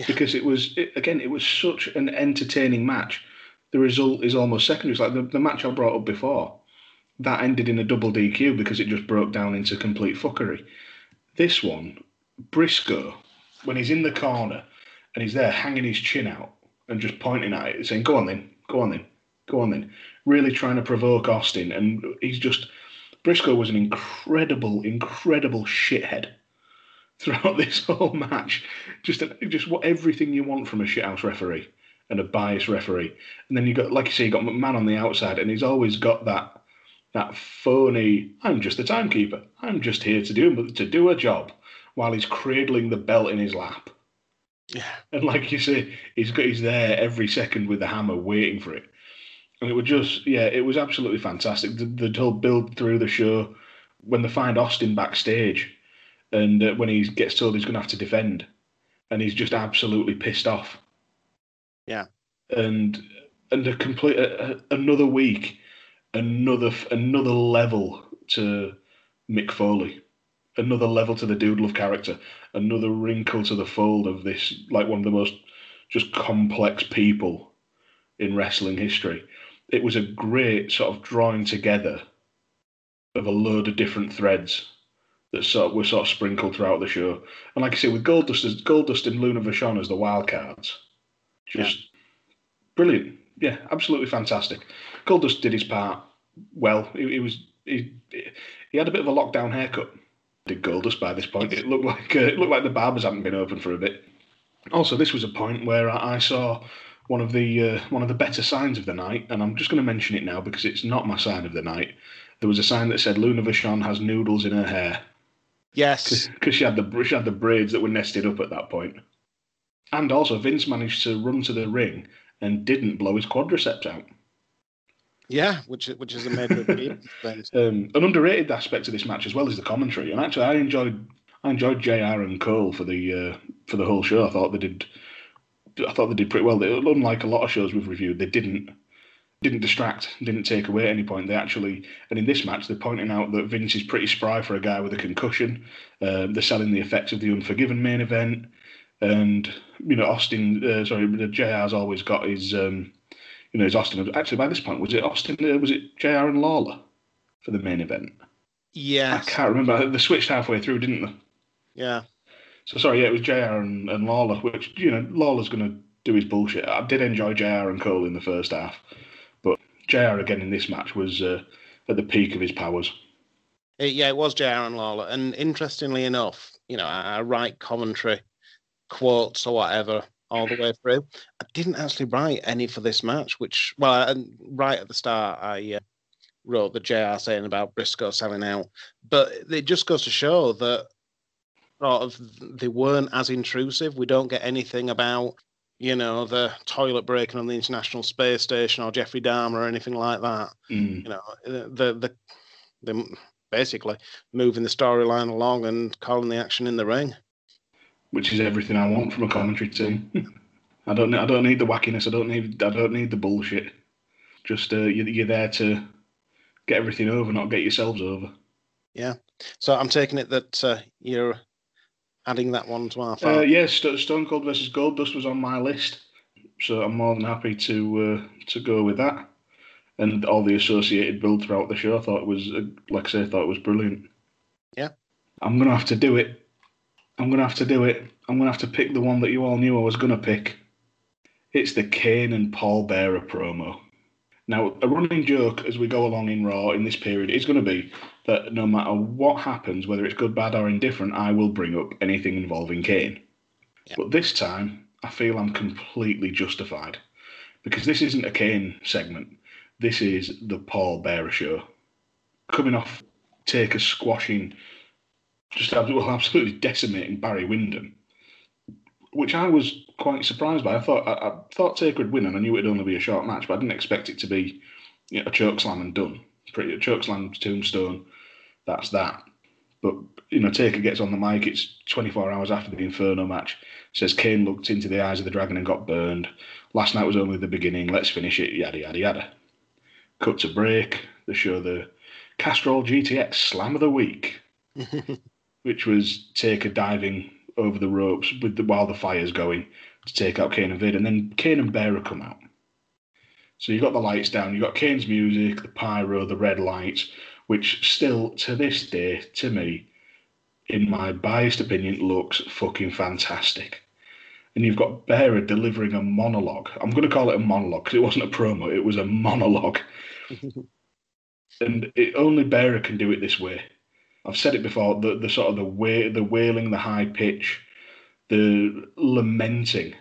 Because it was it, again, it was such an entertaining match. The result is almost secondary. It's like the, the match I brought up before that ended in a double DQ because it just broke down into complete fuckery. This one, Brisco, when he's in the corner and he's there hanging his chin out and just pointing at it, saying, "Go on then, go on then, go on then," really trying to provoke Austin, and he's just Brisco was an incredible, incredible shithead throughout this whole match. Just, just what everything you want from a shithouse referee and a biased referee. And then you got, like you say, you got McMahon on the outside, and he's always got that that phony. I'm just the timekeeper. I'm just here to do to do a job, while he's cradling the belt in his lap. Yeah. And like you say, he's got he's there every second with the hammer, waiting for it. And it was just, yeah, it was absolutely fantastic. The, the whole build through the show, when they find Austin backstage, and uh, when he gets told he's going to have to defend, and he's just absolutely pissed off. Yeah. And and a complete a- another week, another another level to Mick Foley, another level to the Dude Love character, another wrinkle to the fold of this like one of the most just complex people in wrestling history. It was a great sort of drawing together of a load of different threads that sort of were sort of sprinkled throughout the show. And like I say, with Goldust Goldust and Luna Vachon as the wild cards, just brilliant. Yeah, absolutely fantastic. Goldust did his part well. He, he was he, he had a bit of a lockdown haircut. Did Goldust by this point? It looked like uh, it looked like the barbers hadn't been open for a bit. Also, this was a point where I I saw one of the uh, one of the better signs of the night, and I'm just going to mention it now because it's not my sign of the night. There was a sign that said Luna Vachon has noodles in her hair Yes. because she had the she had the braids that were nested up at that point. And also, Vince managed to run to the ring and didn't blow his quadriceps out. Yeah, which which is a major achievement. Um, an underrated aspect of this match as well is the commentary. And actually, I enjoyed I enjoyed Jr. and Cole for the uh, for the whole show. I thought they did I thought they did pretty well. They, unlike a lot of shows we've reviewed, they didn't didn't distract, didn't take away at any point. They actually, and in this match, they're pointing out that Vince is pretty spry for a guy with a concussion. Uh, they're selling the effects of the Unforgiven main event, and you know Austin, uh, sorry, the JR's always got his, um, you know, his Austin. Actually, by this point, was it Austin? Uh, was it JR and Lawler for the main event? Yeah, I can't remember. They switched halfway through, didn't they? Yeah. So sorry, yeah, it was JR and, and Lawler, which you know Lawler's going to do his bullshit. I did enjoy JR and Cole in the first half, JR again in this match was uh, at the peak of his powers. It, yeah, it was JR and Lawler. And interestingly enough, you know, I, I write commentary quotes or whatever all the way through. I didn't actually write any for this match, which, well, I, right at the start, I uh, wrote the JR saying about Brisco selling out. But it just goes to show that sort of they weren't as intrusive. We don't get anything about, you know, the toilet breaking on the International Space Station or Jeffrey Dahmer or anything like that Mm. you know the the the basically moving the storyline along and calling the action in the ring Which is everything I want from a commentary team. I don't. I don't need the wackiness. I don't need. I don't need the bullshit. Just uh, you're, you're there to get everything over, not get yourselves over. Yeah. So i'm taking it that uh, you're adding that one to our Uh, file yes, St- Stone Cold versus Goldust was on my list, so I'm more than happy to uh, to go with that. And all the associated build throughout the show, I thought it was, uh, like I say, I thought it was brilliant. Yeah. I'm gonna have to do it. I'm gonna have to do it. I'm gonna have to pick the one that you all knew I was gonna pick. It's the Kane and Paul Bearer promo. Now, a running joke as we go along in Raw in this period is going to be that no matter what happens, whether it's good, bad, or indifferent, I will bring up anything involving Kane. Yeah. But this time, I feel I'm completely justified because this isn't a Kane segment. This is the Paul Bearer show. Coming off Taker squashing, just well, absolutely decimating Barry Windham, which I was quite surprised by. I thought I, I thought Taker would win, and I knew it'd only be a short match, but I didn't expect it to be you know, a choke slam and done. Pretty a choke slam, tombstone. That's that. But you know, Taker gets on the mic. It's 24 hours after the Inferno match. Says Kane looked into the eyes of the dragon and got burned. Last night was only the beginning. Let's finish it. Yada yada yada. Cut to break. They show the Castrol GTX Slam of the Week, which was Taker diving over the ropes with the, while the fire's going to take out Kane and Vader, and then Kane and Bearer come out. So you've got the lights down, you've got Kane's music, the pyro, the red lights, which still to this day, to me, in my biased opinion, looks fucking fantastic. And you've got Bearer delivering a monologue. I'm going to call it a monologue because it wasn't a promo; it was a monologue. and it, only Bearer can do it this way. I've said it before. The the sort of the way the wailing, the high pitch, the lamenting.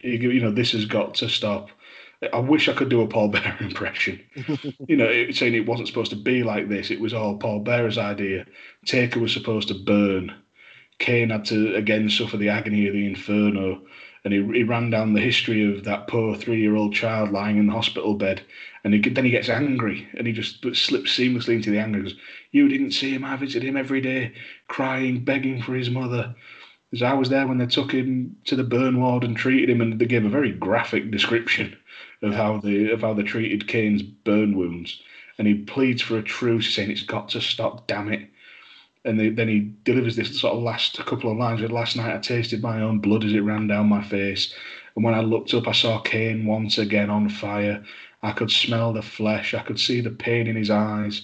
You, you know, this has got to stop. I wish I could do a Paul Bearer impression. you know, it, saying it wasn't supposed to be like this. It was all Paul Bearer's idea. Taker was supposed to burn. Kane had to again suffer the agony of the inferno, and he, he ran down the history of that poor three-year-old child lying in the hospital bed, and he, then he gets angry, and he just slips seamlessly into the anger. Goes, "You didn't see him. I visited him every day, crying, begging for his mother." Because I was there when they took him to the burn ward and treated him, and they gave a very graphic description of how they of how they treated Kane's burn wounds. And he pleads for a truce, saying it's got to stop, damn it. And they, then he delivers this sort of last couple of lines. With last night I tasted my own blood as it ran down my face, and when I looked up, I saw Kane once again on fire. I could smell the flesh. I could see the pain in his eyes.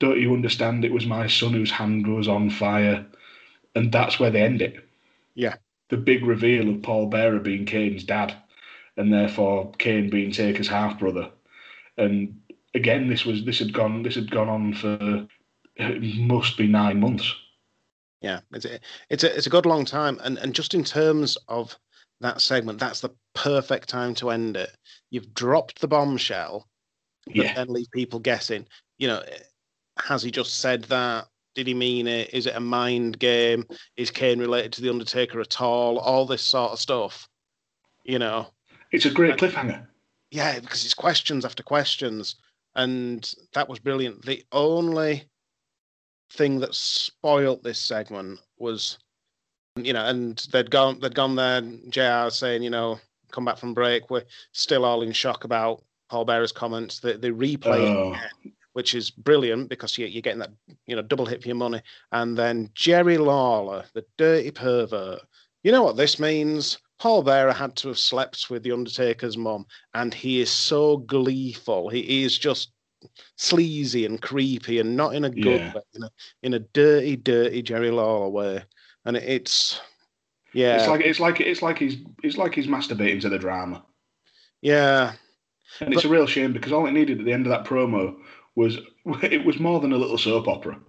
Don't you understand? It was my son whose hand was on fire, and that's where they end it. Yeah. The big reveal of Paul Bearer being Kane's dad, and therefore Kane being Taker's half brother. And again, this was this had gone this had gone on for it must be nine months. Yeah, it's a, it's a it's a good long time, and and just in terms of that segment, that's the perfect time to end it. You've dropped the bombshell, but Yeah. then leave people guessing. You know, has he just said that? Did he mean it? Is it a mind game? Is Kane related to the Undertaker at all? All this sort of stuff. You know, It's a great cliffhanger. yeah, because it's questions after questions, and that was brilliant. The only thing that spoilt this segment was, you know, and they'd gone they'd gone there. Jr. saying, you know, come back from break. We're still all in shock about Paul comments. They they replay oh. it Oh, which is brilliant because you're getting that you know double hit for your money. And then Jerry Lawler, the dirty pervert. You know what this means? Paul Bearer had to have slept with the Undertaker's mum, and he is so gleeful. He is just sleazy and creepy, and not in a good Yeah. way, in a, in a dirty, dirty Jerry Lawler way. And it's yeah, It's like it's like it's like he's it's like he's masturbating to the drama. yeah, And it's a real shame because all it needed at the end of that promo was it was more than a little soap opera.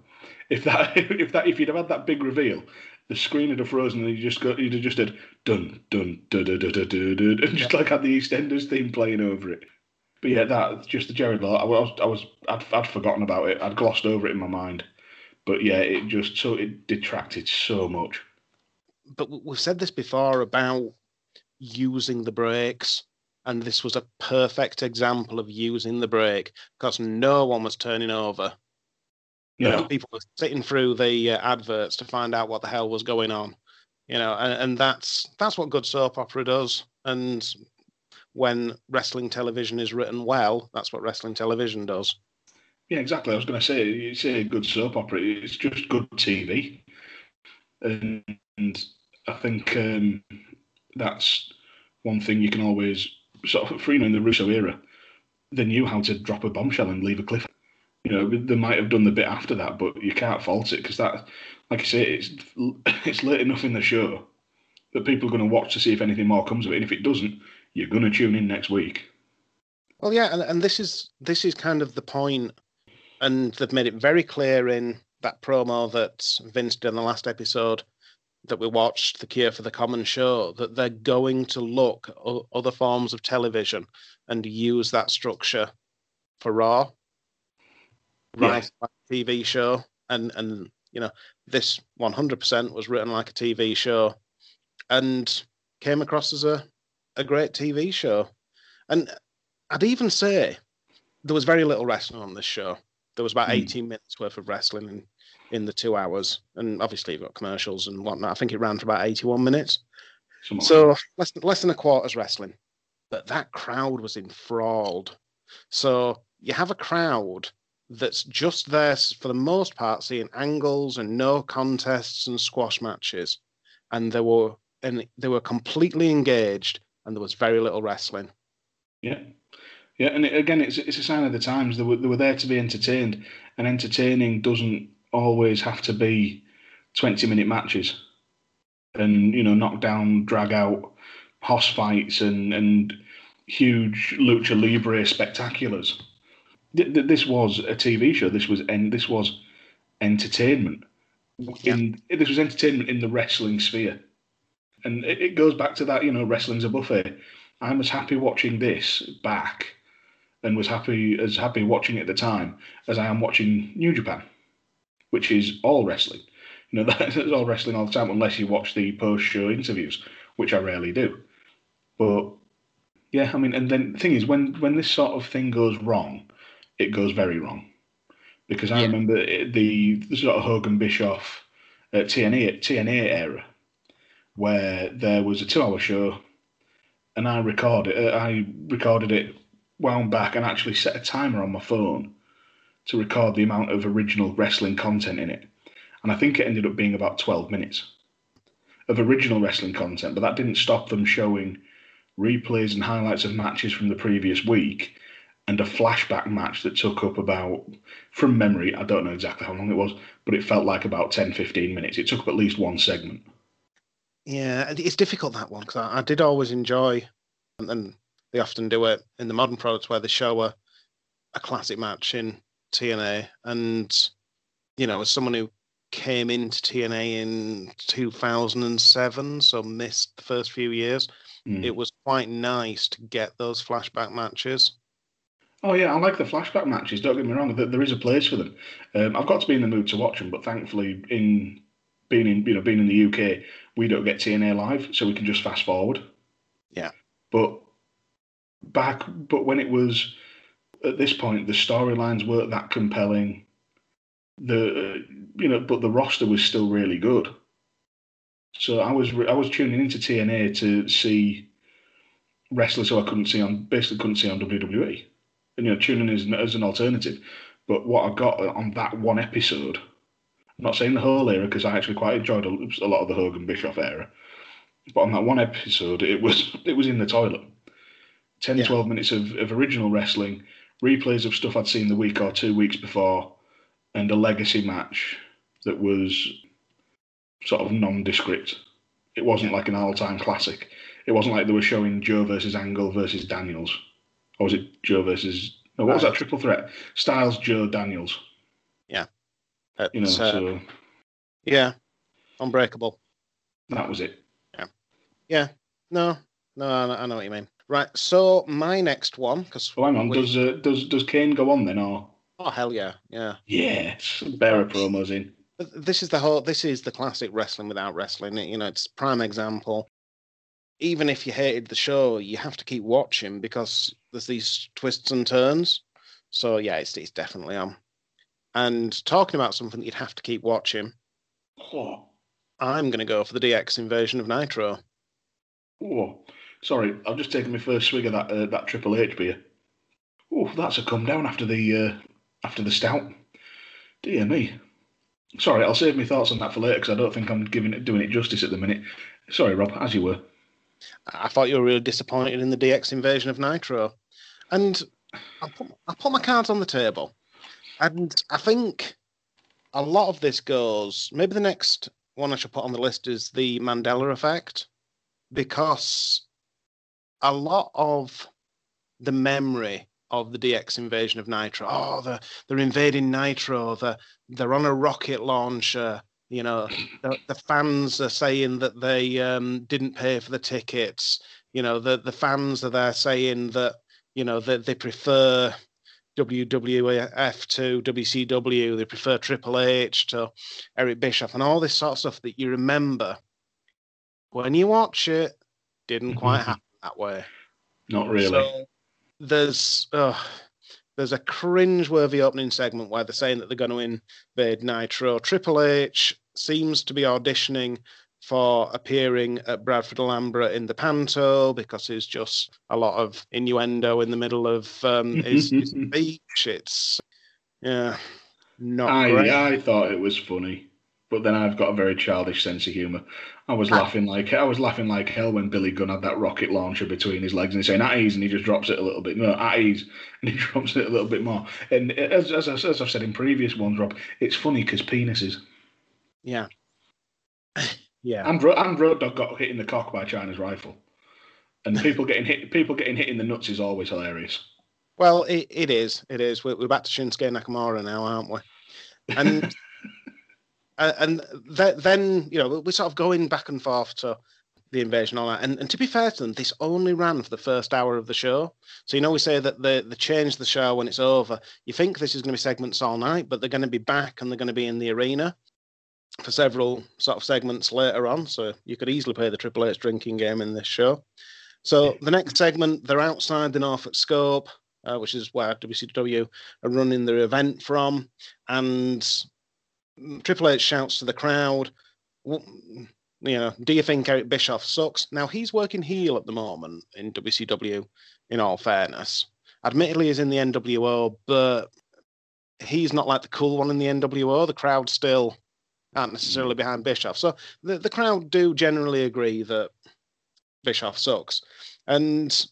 If that if that if you'd have had that big reveal, the screen would have frozen and you just got you'd have just had dun dun dun dun dun dun dun, dun and just like had the EastEnders theme playing over it. But yeah, that just the Jerry Lawler. I was I was I'd, I'd forgotten about it. I'd glossed over it in my mind. But yeah, it just so it detracted so much. but we've said this before about using the breaks, and this was a perfect example of using the break because no one was turning over. You know, people were sitting through the uh, adverts to find out what the hell was going on. You know, and, and that's that's what good soap opera does. And when wrestling television is written well, that's what wrestling television does. Yeah, exactly. I was going to say, you say good soap opera. It's just good TV, and, and I think um, that's one thing you can always sort of, for, you know, in the Russo era, they knew how to drop a bombshell and leave a cliff. You know, they might have done the bit after that, but you can't fault it because that, like I say, it's it's late enough in the show that people are going to watch to see if anything more comes of it. And if it doesn't, you're going to tune in next week. Well, yeah, and, and this is this is kind of the point, and they've made it very clear in that promo that Vince did in the last episode that we watched, The Cure for the Common Show, that they're going to look at other forms of television and use that structure for Raw, right? Like a TV show, and and you know this 100% was written like a TV show, and came across as a a great TV show, and I'd even say there was very little wrestling on this show. There was about Hmm. 18 minutes worth of wrestling in, in the two hours, and obviously you've got commercials and whatnot. I think it ran for about 81 minutes. So less than, less than a quarter's wrestling, but that crowd was enthralled. So you have a crowd that's just there for the most part, seeing angles and no contests and squash matches, and they were and they were completely engaged, and there was very little wrestling. Yeah, yeah, and it, again, it's it's a sign of the times. They were they were there to be entertained, and entertaining doesn't always have to be twenty minute matches, and you know, knock down, drag out, hoss fights, and and huge lucha libre spectaculars. Th- th- This was a TV show. This was en- this was entertainment. In this was entertainment in the wrestling sphere, and it, it goes back to that. You know, wrestling's a buffet. I'm as happy watching this back and was happy as happy watching it at the time as I am watching New Japan, which is all wrestling. You know, that's all wrestling all the time, unless you watch the post-show interviews, which I rarely do. But yeah, I mean, and then the thing is, when when this sort of thing goes wrong, it goes very wrong, because I Yeah. remember it- the, the sort of Hogan Bischoff uh, TNA TNA era, where there was a two-hour show and I recorded uh, I recorded it wound back and actually set a timer on my phone to record the amount of original wrestling content in it. And I think it ended up being about 12 minutes of original wrestling content, but that didn't stop them showing replays and highlights of matches from the previous week and a flashback match that took up about from memory, I don't know exactly how long it was, but it felt like about 10 15 minutes. It took up at least one segment. Yeah, it's difficult that one because I, I did always enjoy, and, and they often do it in the modern products where they show a, a classic match in TNA. And, you know, as someone who came into TNA in 2007, so missed the first few years, Mm. it was quite nice to get those flashback matches. Oh yeah, I like the flashback matches. Don't get me wrong; there there is a place for them. Um, I've got to be in the mood to watch them, but thankfully, in being in you know being in the UK, we don't get TNA live, so we can just fast forward. Yeah. But back, but when it was at this point, the storylines weren't that compelling. The you know, but the roster was still really good. So I was I was tuning into TNA to see wrestlers who I couldn't see on basically couldn't see on WWE and, you know, tuning as, as an alternative. But what I got on that one episode, I'm not saying the whole era because I actually quite enjoyed a, a lot of the Hogan Bischoff era, but on that one episode, it was it was in the toilet. 10, Yeah. 12 minutes of, of original wrestling, replays of stuff I'd seen the week or two weeks before, and a legacy match that was sort of nondescript. It wasn't like an all time classic. It wasn't like they were showing Joe versus Angle versus Daniels. Or was it Joe versus. No, what was that triple threat? Styles, Joe, Daniels. But, You know, uh, so yeah, Unbreakable. that was it. Yeah, Yeah. no, no, I know, what you mean. Right, so my next one, because Well, hang on. Does uh, does does Kane go on then, or oh hell yeah, yeah. yes, bearer promos in? This is the whole this is the classic wrestling without wrestling you know it's prime example even if you hated the show you have to keep watching because there's these twists and turns so yeah it's, it's definitely on and talking about something that you'd have to keep watching Oh, i'm going to go for the dx invasion of nitro oh, sorry, I've just taken my first swig of that uh, that Triple H beer. Oh, that's a come down after the uh, after the stout. Dear me. Sorry, I'll save my thoughts on that for later because I don't think I'm giving it doing it justice at the minute. Sorry, Rob, as you were. I thought you were really disappointed in the dx invasion of nitro and i put, I put my cards on the table and i think a lot of this goes maybe the next one i should put on the list is the mandela effect because a lot of the memory of the DX invasion of Nitro. Oh, they're, they're invading Nitro. They're, they're on a rocket launcher. You know, the, the fans are saying that they um, didn't pay for the tickets. You know, the, the fans are there saying that, you know, that they prefer WWF to WCW. They prefer Triple H to Eric Bischoff and all this sort of stuff that you remember. When you watch it, didn't quite happen that way. Not really. So there's uh, there's a cringe-worthy opening segment where they're saying that they're going to invade Nitro. Triple H seems to be auditioning for appearing at Bradford Alhambra in the Panto because there's just a lot of innuendo in the middle of um, his, his speech. It's yeah, not I, great. I thought it was funny, but then I've got a very childish sense of humour. I was ah. laughing like I was laughing like hell when Billy Gunn had that rocket launcher between his legs and he's saying at ease and he just drops it a little bit. No, at ease and he drops it a little bit more. And as as, I- as I've said in previous ones, Rob, it's funny because penises. Yeah, yeah. And, Ro- and Road Dog got hit in the cock by Chyna's rifle. And people getting hit, people getting hit in the nuts is always hilarious. Well, it, it is. It is. We're, we're back to Shinsuke Nakamura now, aren't we? And and th- then you know we're sort of going back and forth to the invasion, all that. And, and to be fair to them, this only ran for the first hour of the show. So you know we say that they they change the show when it's over. You think this is going to be segments all night, but they're going to be back and they're going to be in the arena for several sort of segments later on. So you could easily play the Triple H drinking game in this show. So the next segment, they're outside the Norfolk Scope, uh, which is where WCW are running their event from, and Triple H shouts to the crowd, "W- you know, do you think Eric Bischoff sucks? Now he's working heel at the moment in WCW. In all fairness, admittedly, he's in the NWO, but he's not like the cool one in the NWO. The crowd still aren't necessarily behind Bischoff, so the the crowd do generally agree that Bischoff sucks. And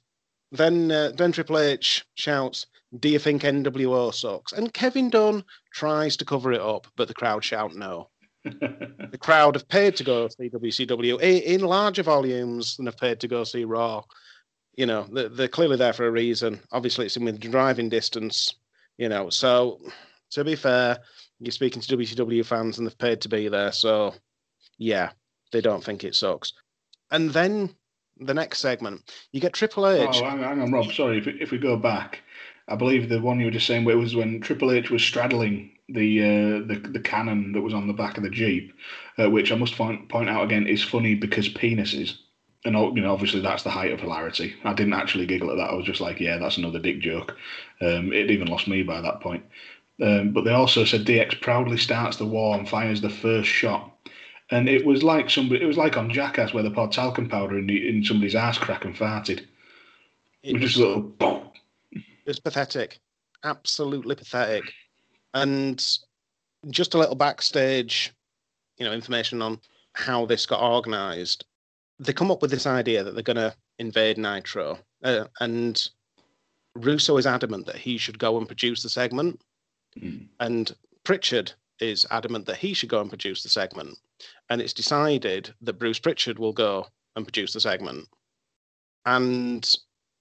then uh, then Triple H shouts, "Do you think NWO sucks?" And Kevin Dunn tries to cover it up, but the crowd shout no. The crowd have paid to go see WCW in larger volumes than have paid to go see Raw. You know, they're, clearly there for a reason. Obviously, it's in with driving distance. You know, so to be fair, you're speaking to WCW fans and they've paid to be there. So, yeah, they don't think it sucks. And then the next segment, you get Triple H. Oh, hang, on, Rob. Sorry, if we go back, I believe the one you were just saying where it was when Triple H was straddling the uh, the the cannon that was on the back of the jeep, uh, which I must point point out again is funny because penises, and you know obviously that's the height of hilarity. I didn't actually giggle at that. I was just like, yeah, that's another dick joke. Um, it even lost me by that point. Um, but they also said DX proudly starts the war and fires the first shot. And it was like somebody, it was like on Jackass where they poured talcum powder in, the, in somebody's ass crack and farted. It was, just a little boom. It was pathetic, absolutely pathetic. And just a little backstage, you know, information on how this got organised. They come up with this idea that they're going to invade Nitro, uh, and Russo is adamant that he should go and produce the segment, Mm. and Pritchard is adamant that he should go and produce the segment. And it's decided that Bruce Pritchard will go and produce the segment. And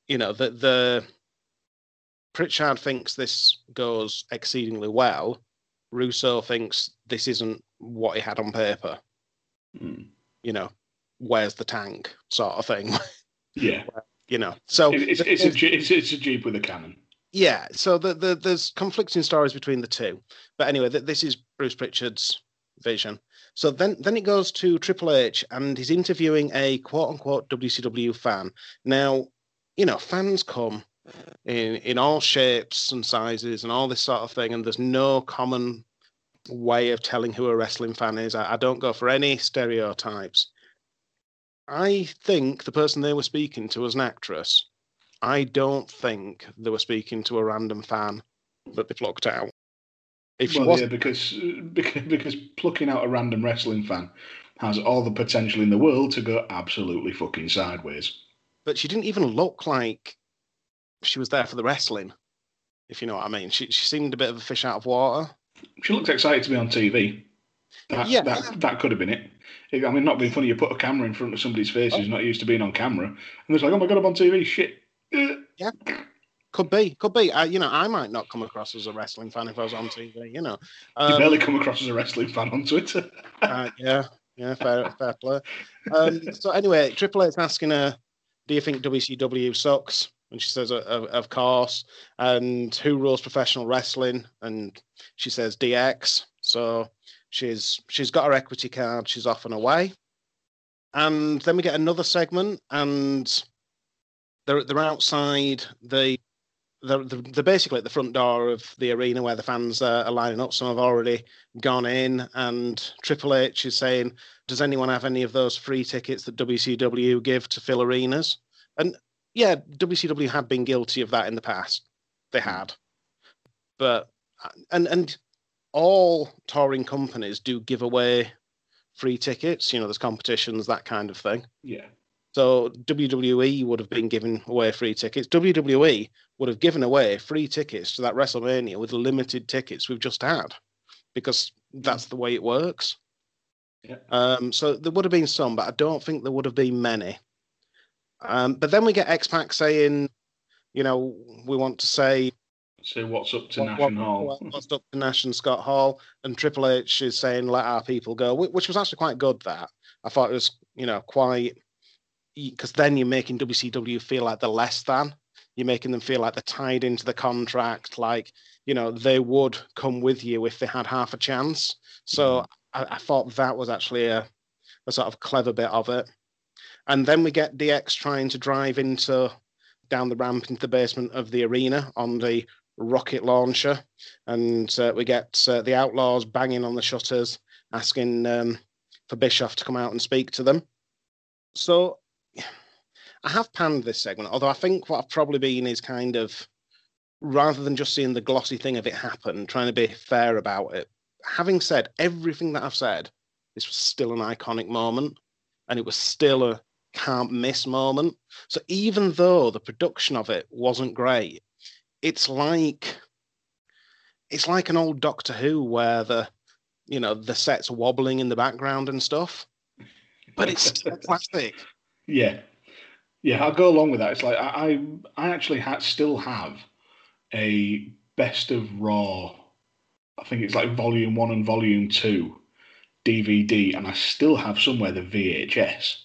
you know the the Pritchard thinks this goes exceedingly well. Russo thinks this isn't what he had on paper. Mm. You know, where's the tank sort of thing. Yeah, you know, so It- it's, it's, a, it's, it's a jeep with a cannon. yeah, so the, the, there's conflicting stories between the two. But anyway, th- this is Bruce Pritchard's vision. So then, then it goes to Triple H, and he's interviewing a quote unquote WCW fan. Now, you know, fans come in in all shapes and sizes and all this sort of thing, and there's no common way of telling who a wrestling fan is. I, I don't go for any stereotypes. I think the person they were speaking to was an actress. I don't think they were speaking to a random fan that they plucked out. If Well, was, yeah, because because plucking out a random wrestling fan has all the potential in the world to go absolutely fucking sideways. but she didn't even look like she was there for the wrestling. If you know what I mean, she she seemed a bit of a fish out of water. She looked excited to be on TV. That, Yeah. that, that could have been it. I mean, not being funny, you put a camera in front of somebody's face who's not used to being on camera, and it's like, oh my god, I'm on TV, shit. Yeah. Could be, could be. You know, I might not come across as a wrestling fan if I was on TV. You know, you Um, barely come across as a wrestling fan on Twitter. uh, yeah, yeah, fair, fair play. Um, so anyway, Triple H's asking her, "Do you think WCW sucks?" And she says, "Of, course." And who rules professional wrestling? And she says, "DX." So she's she's got her equity card. She's off and away. And then we get another segment, and they're they're outside the. They're, they're basically at the front door of the arena where the fans are lining up. Some have already gone in, and Triple H is saying, "Does anyone have any of those free tickets that WCW give to fill arenas?" And yeah, WCW had been guilty of that in the past. They had, but and and all touring companies do give away free tickets. You know, there's competitions, that kind of thing. yeah. So WWE would have been giving away free tickets. WWE would have given away free tickets to that WrestleMania with the limited tickets we've just had, because that's the way it works. Yeah. Um, so there would have been some, but I don't think there would have been many. Um, but then we get X Pac saying, you know, we want to say So what's up to what- National what- Hall? what's up to Nash and Scott Hall, and Triple H is saying let our people go, which was actually quite good. That I thought it was, you know, quite because then you're making WCW feel like they're less than. You're making them feel like they're tied into the contract, like you know they would come with you if they had half a chance. So I, I thought that was actually a, a sort of clever bit of it. And then we get DX trying to drive into down the ramp into the basement of the arena on the rocket launcher, and uh, we get uh, the Outlaws banging on the shutters, asking um, for Bischoff to come out and speak to them. So I have panned this segment, although I think what I've probably been is kind of rather than just seeing the glossy thing of it happen, trying to be fair about it. Having said everything that I've said, this was still an iconic moment, and it was still a can't miss moment. So even though the production of it wasn't great, it's like it's like an old Doctor Who where the you know the set's wobbling in the background and stuff, but it's still classic. Yeah, yeah, I'll go along with that. It's like I, I, I actually ha- still have a best of Raw. I think it's like Volume One and Volume Two DVD, and I still have somewhere the VHS,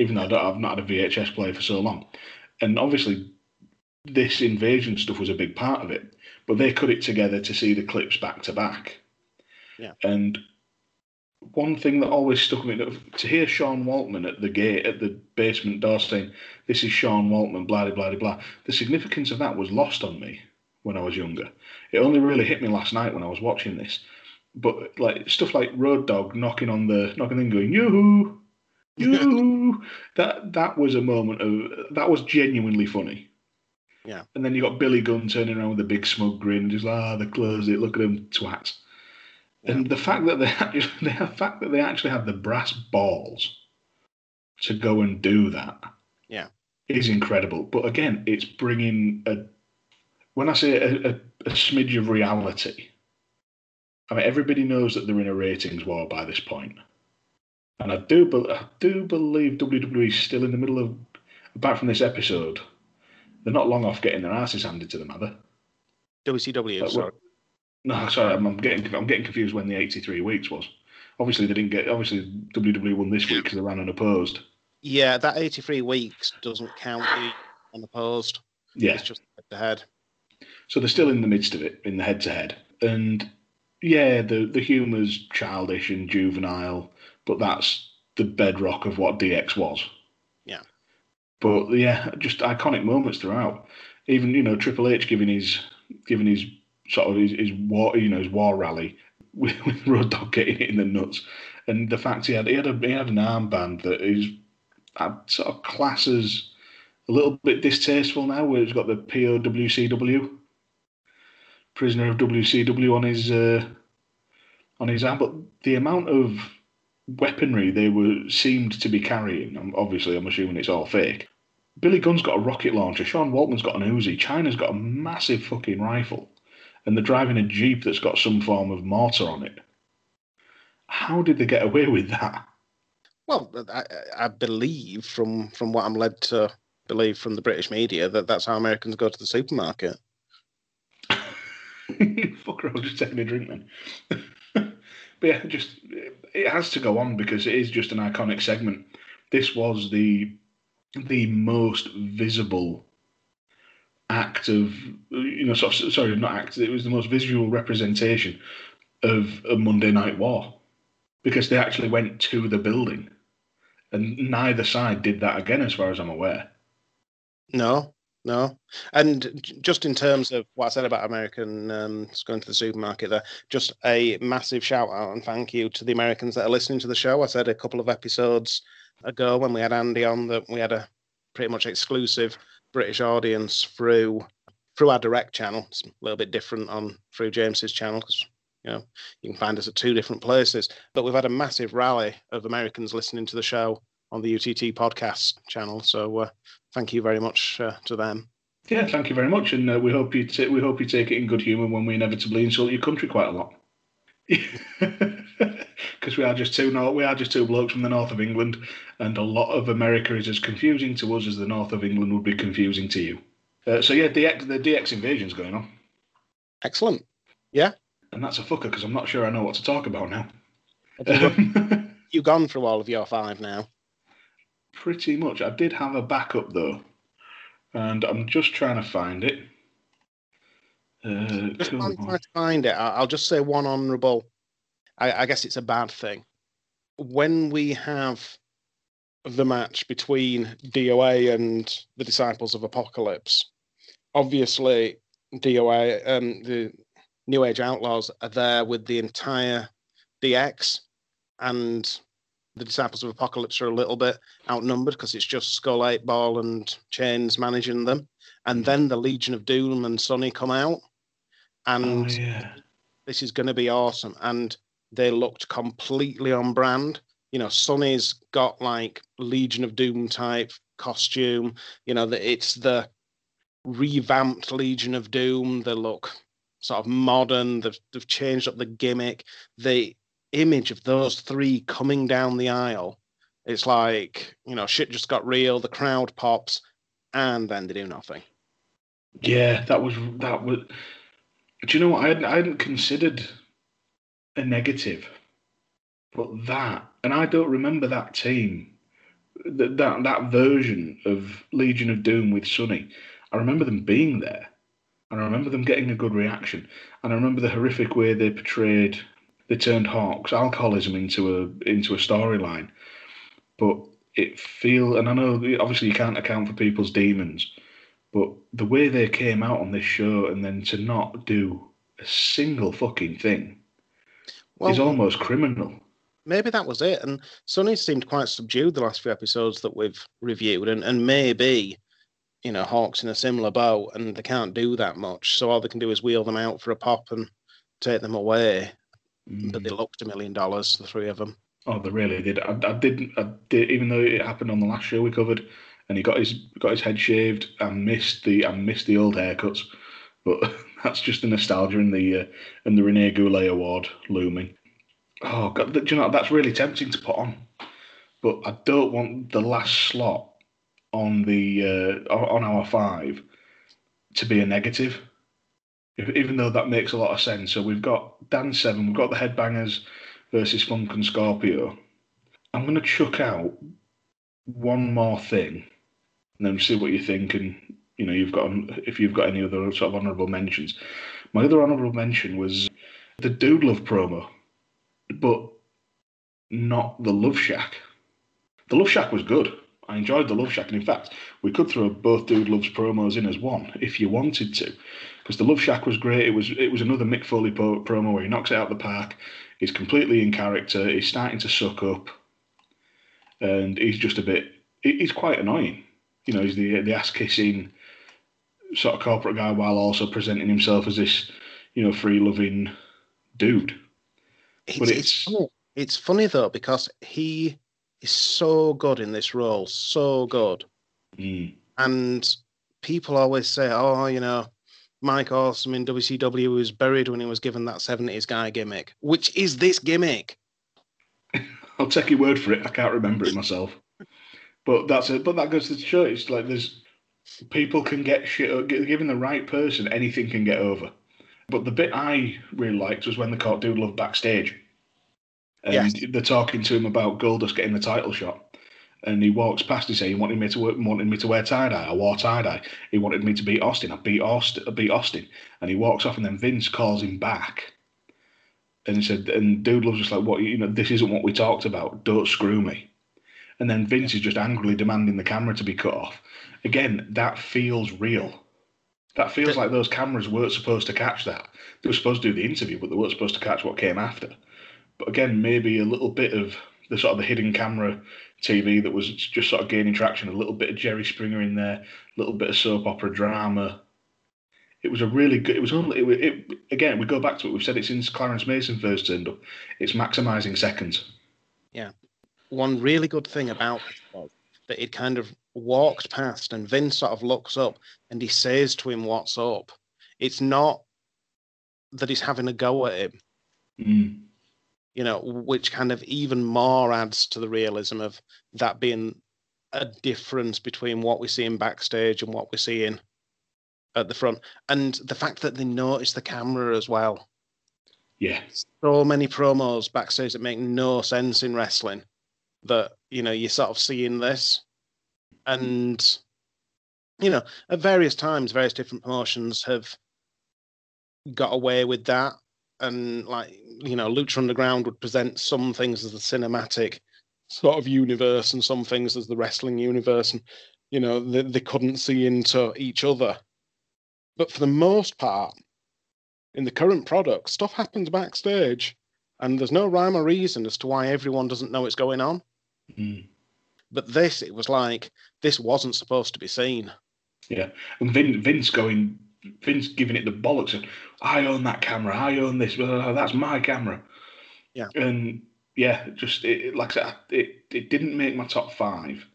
even though I don't, I've not had a VHS player for so long. And obviously, this invasion stuff was a big part of it, but they cut it together to see the clips back to back. Yeah. And one thing that always stuck with me to hear Sean Waltman at the gate at the basement door saying, "This is Sean Waltman," blah blah blah blah. The significance of that was lost on me when I was younger. It only really hit me last night when I was watching this. But like stuff like Road Dog knocking on the knocking and going yoo-hoo, yoo-hoo, that that was a moment of that was genuinely funny. Yeah. And then you got Billy Gunn turning around with a big smug grin, just ah, they closed it. Look at them twats. And the fact that they actually, the fact that they actually have the brass balls to go and do that, Yeah. is incredible. But again, it's bringing a when I say a, a, a smidge of reality. I mean, everybody knows that they're in a ratings war by this point, and I do, be, I do believe WWE is still in the middle of. Apart from this episode, they're not long off getting their asses handed to them, are they? WCW, Like, sorry. No, sorry, I'm, I'm getting I'm getting confused when the 83 weeks was. Obviously, they didn't get. Obviously, WWE won this week because they ran unopposed. Yeah, that 83 weeks doesn't count the unopposed. Yeah, It's just head to head. so they're still in the midst of it in the head to head, and yeah, the the humour's childish and juvenile, but that's the bedrock of what DX was. Yeah. But yeah, just iconic moments throughout. Even you know Triple H giving his giving his sort of his, his war you know his war rally with, with Road Dog getting it in the nuts, and the fact he had he had a he had an armband that is uh, sort of classes a little bit distasteful now, where it's got the POWCW prisoner of WCW on his uh, on his arm, but the amount of weaponry they were seemed to be carrying, I'm- obviously I'm assuming it's all fake. Billy Gunn's got a rocket launcher, Sean Waltman's got an Uzi, Chyna's got a massive fucking rifle, and they're driving a Jeep that's got some form of mortar on it. How did they get away with that? Well, I, I believe from from what I'm led to believe from the British media that that's how Americans go to the supermarket. Fucker, I was just taking a drink then. but yeah, just it has to go on because it is just an iconic segment. This was the the most visible act of you know sort of, sorry not act it was the most visual representation of a Monday Night War because they actually went to the building and neither side did that again as far as I'm aware. No, no. And just in terms of what I said about American um, going to the supermarket there, just a massive shout out and thank you to the Americans that are listening to the show. I said a couple of episodes ago when we had Andy on that we had a pretty much exclusive British audience through through our direct channel. It's a little bit different on through James's channel because you know you can find us at two different places. But we've had a massive rally of Americans listening to the show on the UTT podcast channel. So uh, thank you very much uh, to them. Yeah, thank you very much, and uh, we hope you t- we hope you take it in good humour when we inevitably insult your country quite a lot. Because we are just two no, we are just two blokes from the north of England, and a lot of America is as confusing to us as the north of England would be confusing to you. Uh, so yeah, DX, the DX invasion's going on. Excellent. Yeah. And that's a fucker because I'm not sure I know what to talk about now. You've gone through all of your five now. Pretty much. I did have a backup though, and I'm just trying to find it. Uh, just trying to find it. I'll just say one honourable. I, I guess it's a bad thing when we have the match between DOA and the Disciples of Apocalypse. Obviously, DOA, um, the New Age Outlaws, are there with the entire DX, and the Disciples of Apocalypse are a little bit outnumbered because it's just Skull, Eight Ball, and Chainz managing them. And hmm. then the Legion of Doom and Sunny come out, and Oh, yeah. this is going to be awesome. And they looked completely on brand. You know, Sunny's got like Legion of Doom type costume. You know, that it's the revamped Legion of Doom. They look sort of modern. They've they've changed up the gimmick. The image of those three coming down the aisle. It's like you know, shit just got real. The crowd pops, and then they do nothing. Yeah, that was that was. Do you know what? I hadn't, I hadn't considered a negative, but that, and I don't remember that team, that that that version of Legion of Doom with Sunny. I remember them being there, and I remember them getting a good reaction, and I remember the horrific way they portrayed. They turned Hawks alcoholism into a into a storyline, but it feel and I know obviously you can't account for people's demons, but the way they came out on this show and then to not do a single fucking thing is almost criminal. maybe that was it. And Sunny seemed quite subdued the last few episodes that we've reviewed, and, and maybe, you know, Hawks in a similar boat, and they can't do that much. So all they can do is wheel them out for a pop and take them away. But they looked a million dollars, the three of them. Oh, they really did. I, I didn't. I did, even though it happened on the last show we covered, and he got his got his head shaved. I missed the I missed the old haircuts, but that's just the nostalgia and the uh, and the Rene Goulet Award looming. Oh God, do you know that's really tempting to put on, but I don't want the last slot on the uh, on our five to be a negative. Even though that makes a lot of sense. So we've got Dan Seven, we've got the Headbangers versus Funk and Scorpio. I'm going to chuck out one more thing, and then see what you think. And you know, you've got if you've got any other sort of honourable mentions. My other honourable mention was the Dude Love promo, but not the Love Shack. The Love Shack was good. I enjoyed the Love Shack, and in fact, we could throw both Dude Loves promos in as one if you wanted to, because the Love Shack was great. It was it was another Mick Foley po- promo where he knocks it out of the park. He's completely in character. He's starting to suck up, and he's just a bit. He's quite annoying. You know, he's the the ass kissing sort of corporate guy while also presenting himself as this, you know, free loving dude. It's, But it's, it's- funny. it's funny though because he is so good in this role, so good, Mm. and people always say, "Oh, you know, Mike Awesome in WCW was buried when he was given that '70s guy gimmick," which is this gimmick. I'll take your word for it. I can't remember it myself. But that's it. But that goes to show it's like there's people can get shit. Given the right person, anything can get over. But the bit I really liked was when they caught Dude Love backstage, and Yes. they're talking to him about Goldust getting the title shot. And he walks past. He saying, "He wanted me to work, wanted me to wear tie dye. I wore tie dye. He wanted me to beat Austin. I beat Austin. I beat Austin." And he walks off, and then Vince calls him back, and he said, "And Dude Doodle's just like, what? You know, this isn't what we talked about. Don't screw me." And then Vince is just angrily demanding the camera to be cut off. Again, that feels real. That feels like those cameras weren't supposed to catch that. They were supposed to do the interview, but they weren't supposed to catch what came after. But again, maybe a little bit of the sort of the hidden camera TV that was just sort of gaining traction, a little bit of Jerry Springer in there, a little bit of soap opera drama. It was a really good. It was only. It, it, again, we go back to it. We've said it since Clarence Mason first turned up. It's maximising seconds. Yeah, one really good thing about this was that it kind of walked past and Vince sort of looks up and he says to him, What's up? It's not that he's having a go at him, Mm. You know, which kind of even more adds to the realism of that being a difference between what we see in backstage and what we're seeing at the front. And the fact that they notice the camera as well. Yeah, so many promos backstage that make no sense in wrestling that you know you're sort of seeing this and you know at various times various different promotions have got away with that and like you know lucha underground would present some things as the cinematic sort of universe and some things as the wrestling universe and you know they, they couldn't see into each other but for the most part in the current product, stuff happens backstage, and there's no rhyme or reason as to why everyone doesn't know it's going on. Mm. But this, it was like this wasn't supposed to be seen. yeah. And Vin, Vince going, Vince giving it the bollocks. And, I own that camera. I own this. blah, That's my camera. Yeah. And yeah, just it, it- like I said, it it didn't make my top five,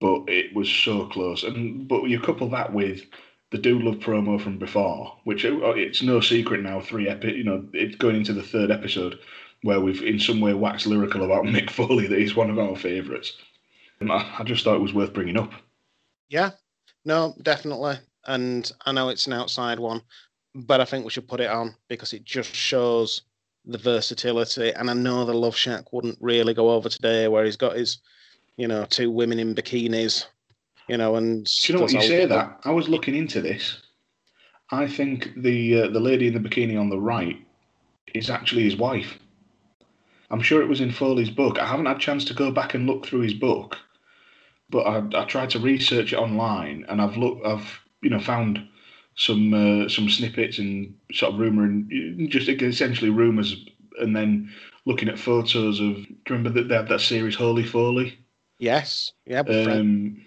but it was so close. And but you couple that with the Dude Love promo from before, which uh, it's no secret now. Three epi, you know, it's going into the third episode where we've in some way waxed lyrical about Mick Foley that he's one of our favourites. I, I just thought it was worth bringing up. Yeah, no, definitely. And I know it's an outside one, but I think we should put it on because it just shows the versatility. And I know the Love Shack wouldn't really go over today, where he's got his, you know, two women in bikinis, you know, and Do you know what you say that? I was looking into this. I think the uh, the lady in the bikini on the right is actually his wife. I'm sure it was in Foley's book. I haven't had a chance to go back and look through his book, but I, I tried to research it online, and I've looked, I've you know found some uh, some snippets and sort of rumor and just essentially rumors, and then looking at photos of. Do you remember that that, that series Holy Foley? Yes, yeah, Um,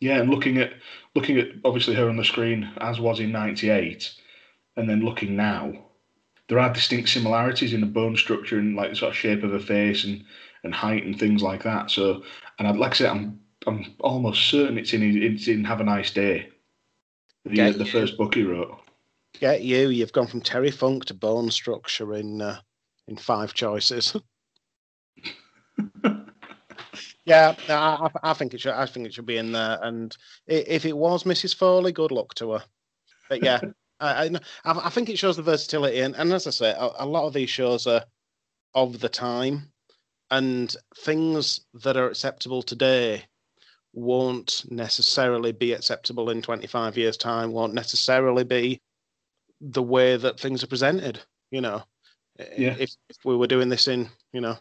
yeah, and looking at looking at obviously her on the screen as was in '98, and then looking now, there are distinct similarities in the bone structure and like the sort of shape of her face and and height and things like that. So, and I'd like I said, I'm I'm almost certain it's in it's in Have a Nice Day, the Yeah, uh, the yeah. first book he wrote. get you. You've gone from Terry Funk to bone structure in uh, in five choices. yeah, I, I I think it should. I think it should be in there. And if it was Mrs. Foley, good luck to her. But yeah, I, I, I think it shows the versatility. And, and as I say, a, a lot of these shows are of the time, and things that are acceptable today won't necessarily be acceptable in 25 years' time. Won't necessarily be the way that things are presented. You know, Yeah. if, if we were doing this in, you know,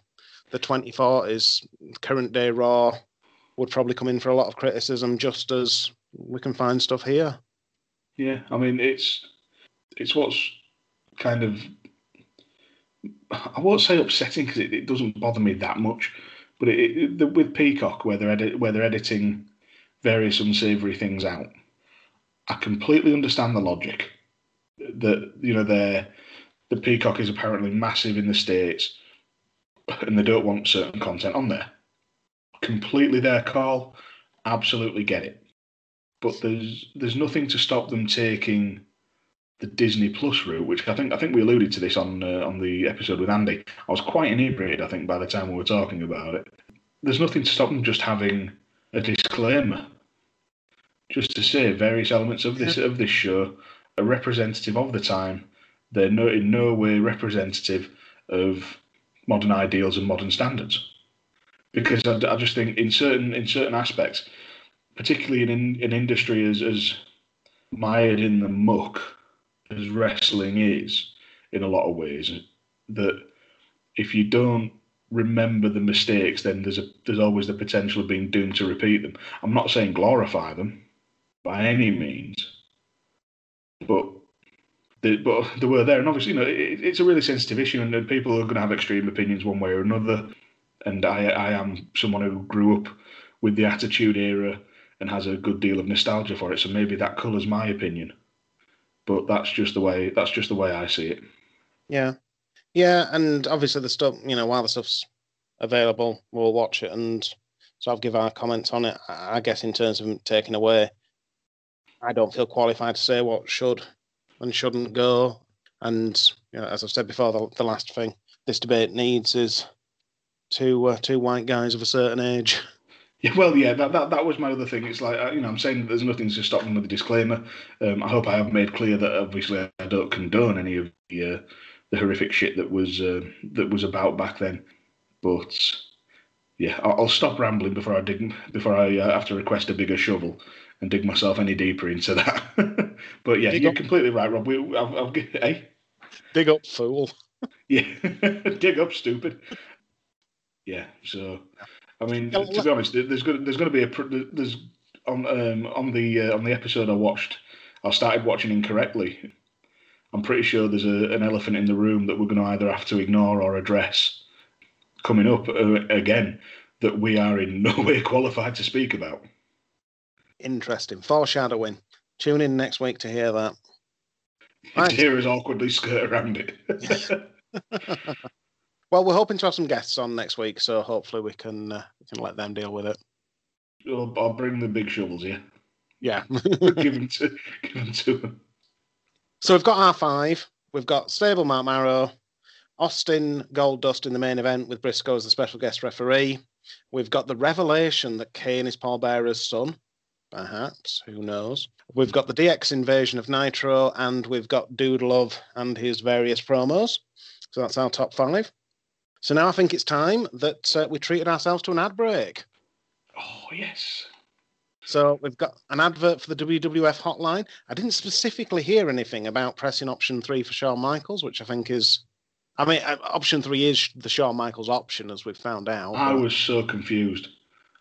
the 2040s, current day Raw would probably come in for a lot of criticism, just as we can find stuff here. Yeah, I mean it's it's what's kind of I won't say upsetting because it, it doesn't bother me that much, but it, it, the, with Peacock where they're edit, where they're editing various unsavory things out, I completely understand the logic. That you know they're the Peacock is apparently massive in the states, and they don't want certain content on there. Completely their call. Absolutely get it but there's there's nothing to stop them taking the Disney Plus route, which I think I think we alluded to this on uh, on the episode with Andy. I was quite inebriated, I think, by the time we were talking about it. There's nothing to stop them just having a disclaimer, just to say various elements of this of this show are representative of the time. They're no, in no way representative of modern ideals and modern standards. Because I, I just think in certain in certain aspects, particularly in in an industry as as mired in the muck as wrestling is, in a lot of ways, that if you don't remember the mistakes, then there's a there's always the potential of being doomed to repeat them. I'm not saying glorify them by any means, but the, but they were there, and obviously, you know, it, it's a really sensitive issue, and people are going to have extreme opinions one way or another. And I I am someone who grew up with the Attitude Era and has a good deal of nostalgia for it, so maybe that colours my opinion. But that's just the way that's just the way I see it. Yeah, yeah, and obviously the stuff, you know, while the stuff's available, we'll watch it and sort of give our comments on it. I guess in terms of taking away, I don't feel qualified to say what should and shouldn't go. And you know, as I've said before, the, the last thing this debate needs is two uh, two white guys of a certain age. Yeah, well, yeah, that, that that was my other thing. It's like uh, you know, I'm saying there's nothing to stop them with a disclaimer. Um, I hope I have made clear that obviously I don't condone any of the uh, the horrific shit that was uh, that was about back then. But yeah, I'll, I'll, stop rambling before I dig before I uh, have to request a bigger shovel and dig myself any deeper into that. but yeah, dig you're up. completely right, Rob. We, I've, I've, hey, dig up, fool. yeah, dig up, stupid. Yeah, so I mean, to be honest, there's going there's going to be a there's on um, on the uh, on the episode I watched. I started watching incorrectly. I'm pretty sure there's a, an elephant in the room that we're going to either have to ignore or address coming up uh, again that we are in no way qualified to speak about. Interesting foreshadowing. Tune in next week to hear that. Right. To hear us awkwardly skirt around it. Well, we're hoping to have some guests on next week, so hopefully we can uh, we can let them deal with it. I'll, I'll bring the big shovels, yeah. Yeah. give them to give them to them. So we've got our five. We've got Sable Marc Mero, Austin Goldust in the main event with Brisco as the special guest referee. We've got the revelation that Kane is Paul Bearer's son. Perhaps, who knows? We've got the DX invasion of Nitro, and we've got Dude Love and his various promos. So that's our top five. So now I think it's time that uh, we treated ourselves to an ad break. Oh, yes. So we've got an advert for the WWF hotline. I didn't specifically hear anything about pressing option three for Shawn Michaels, which I think is, I mean, uh, option three is the Shawn Michaels option, as we've found out. I was so confused.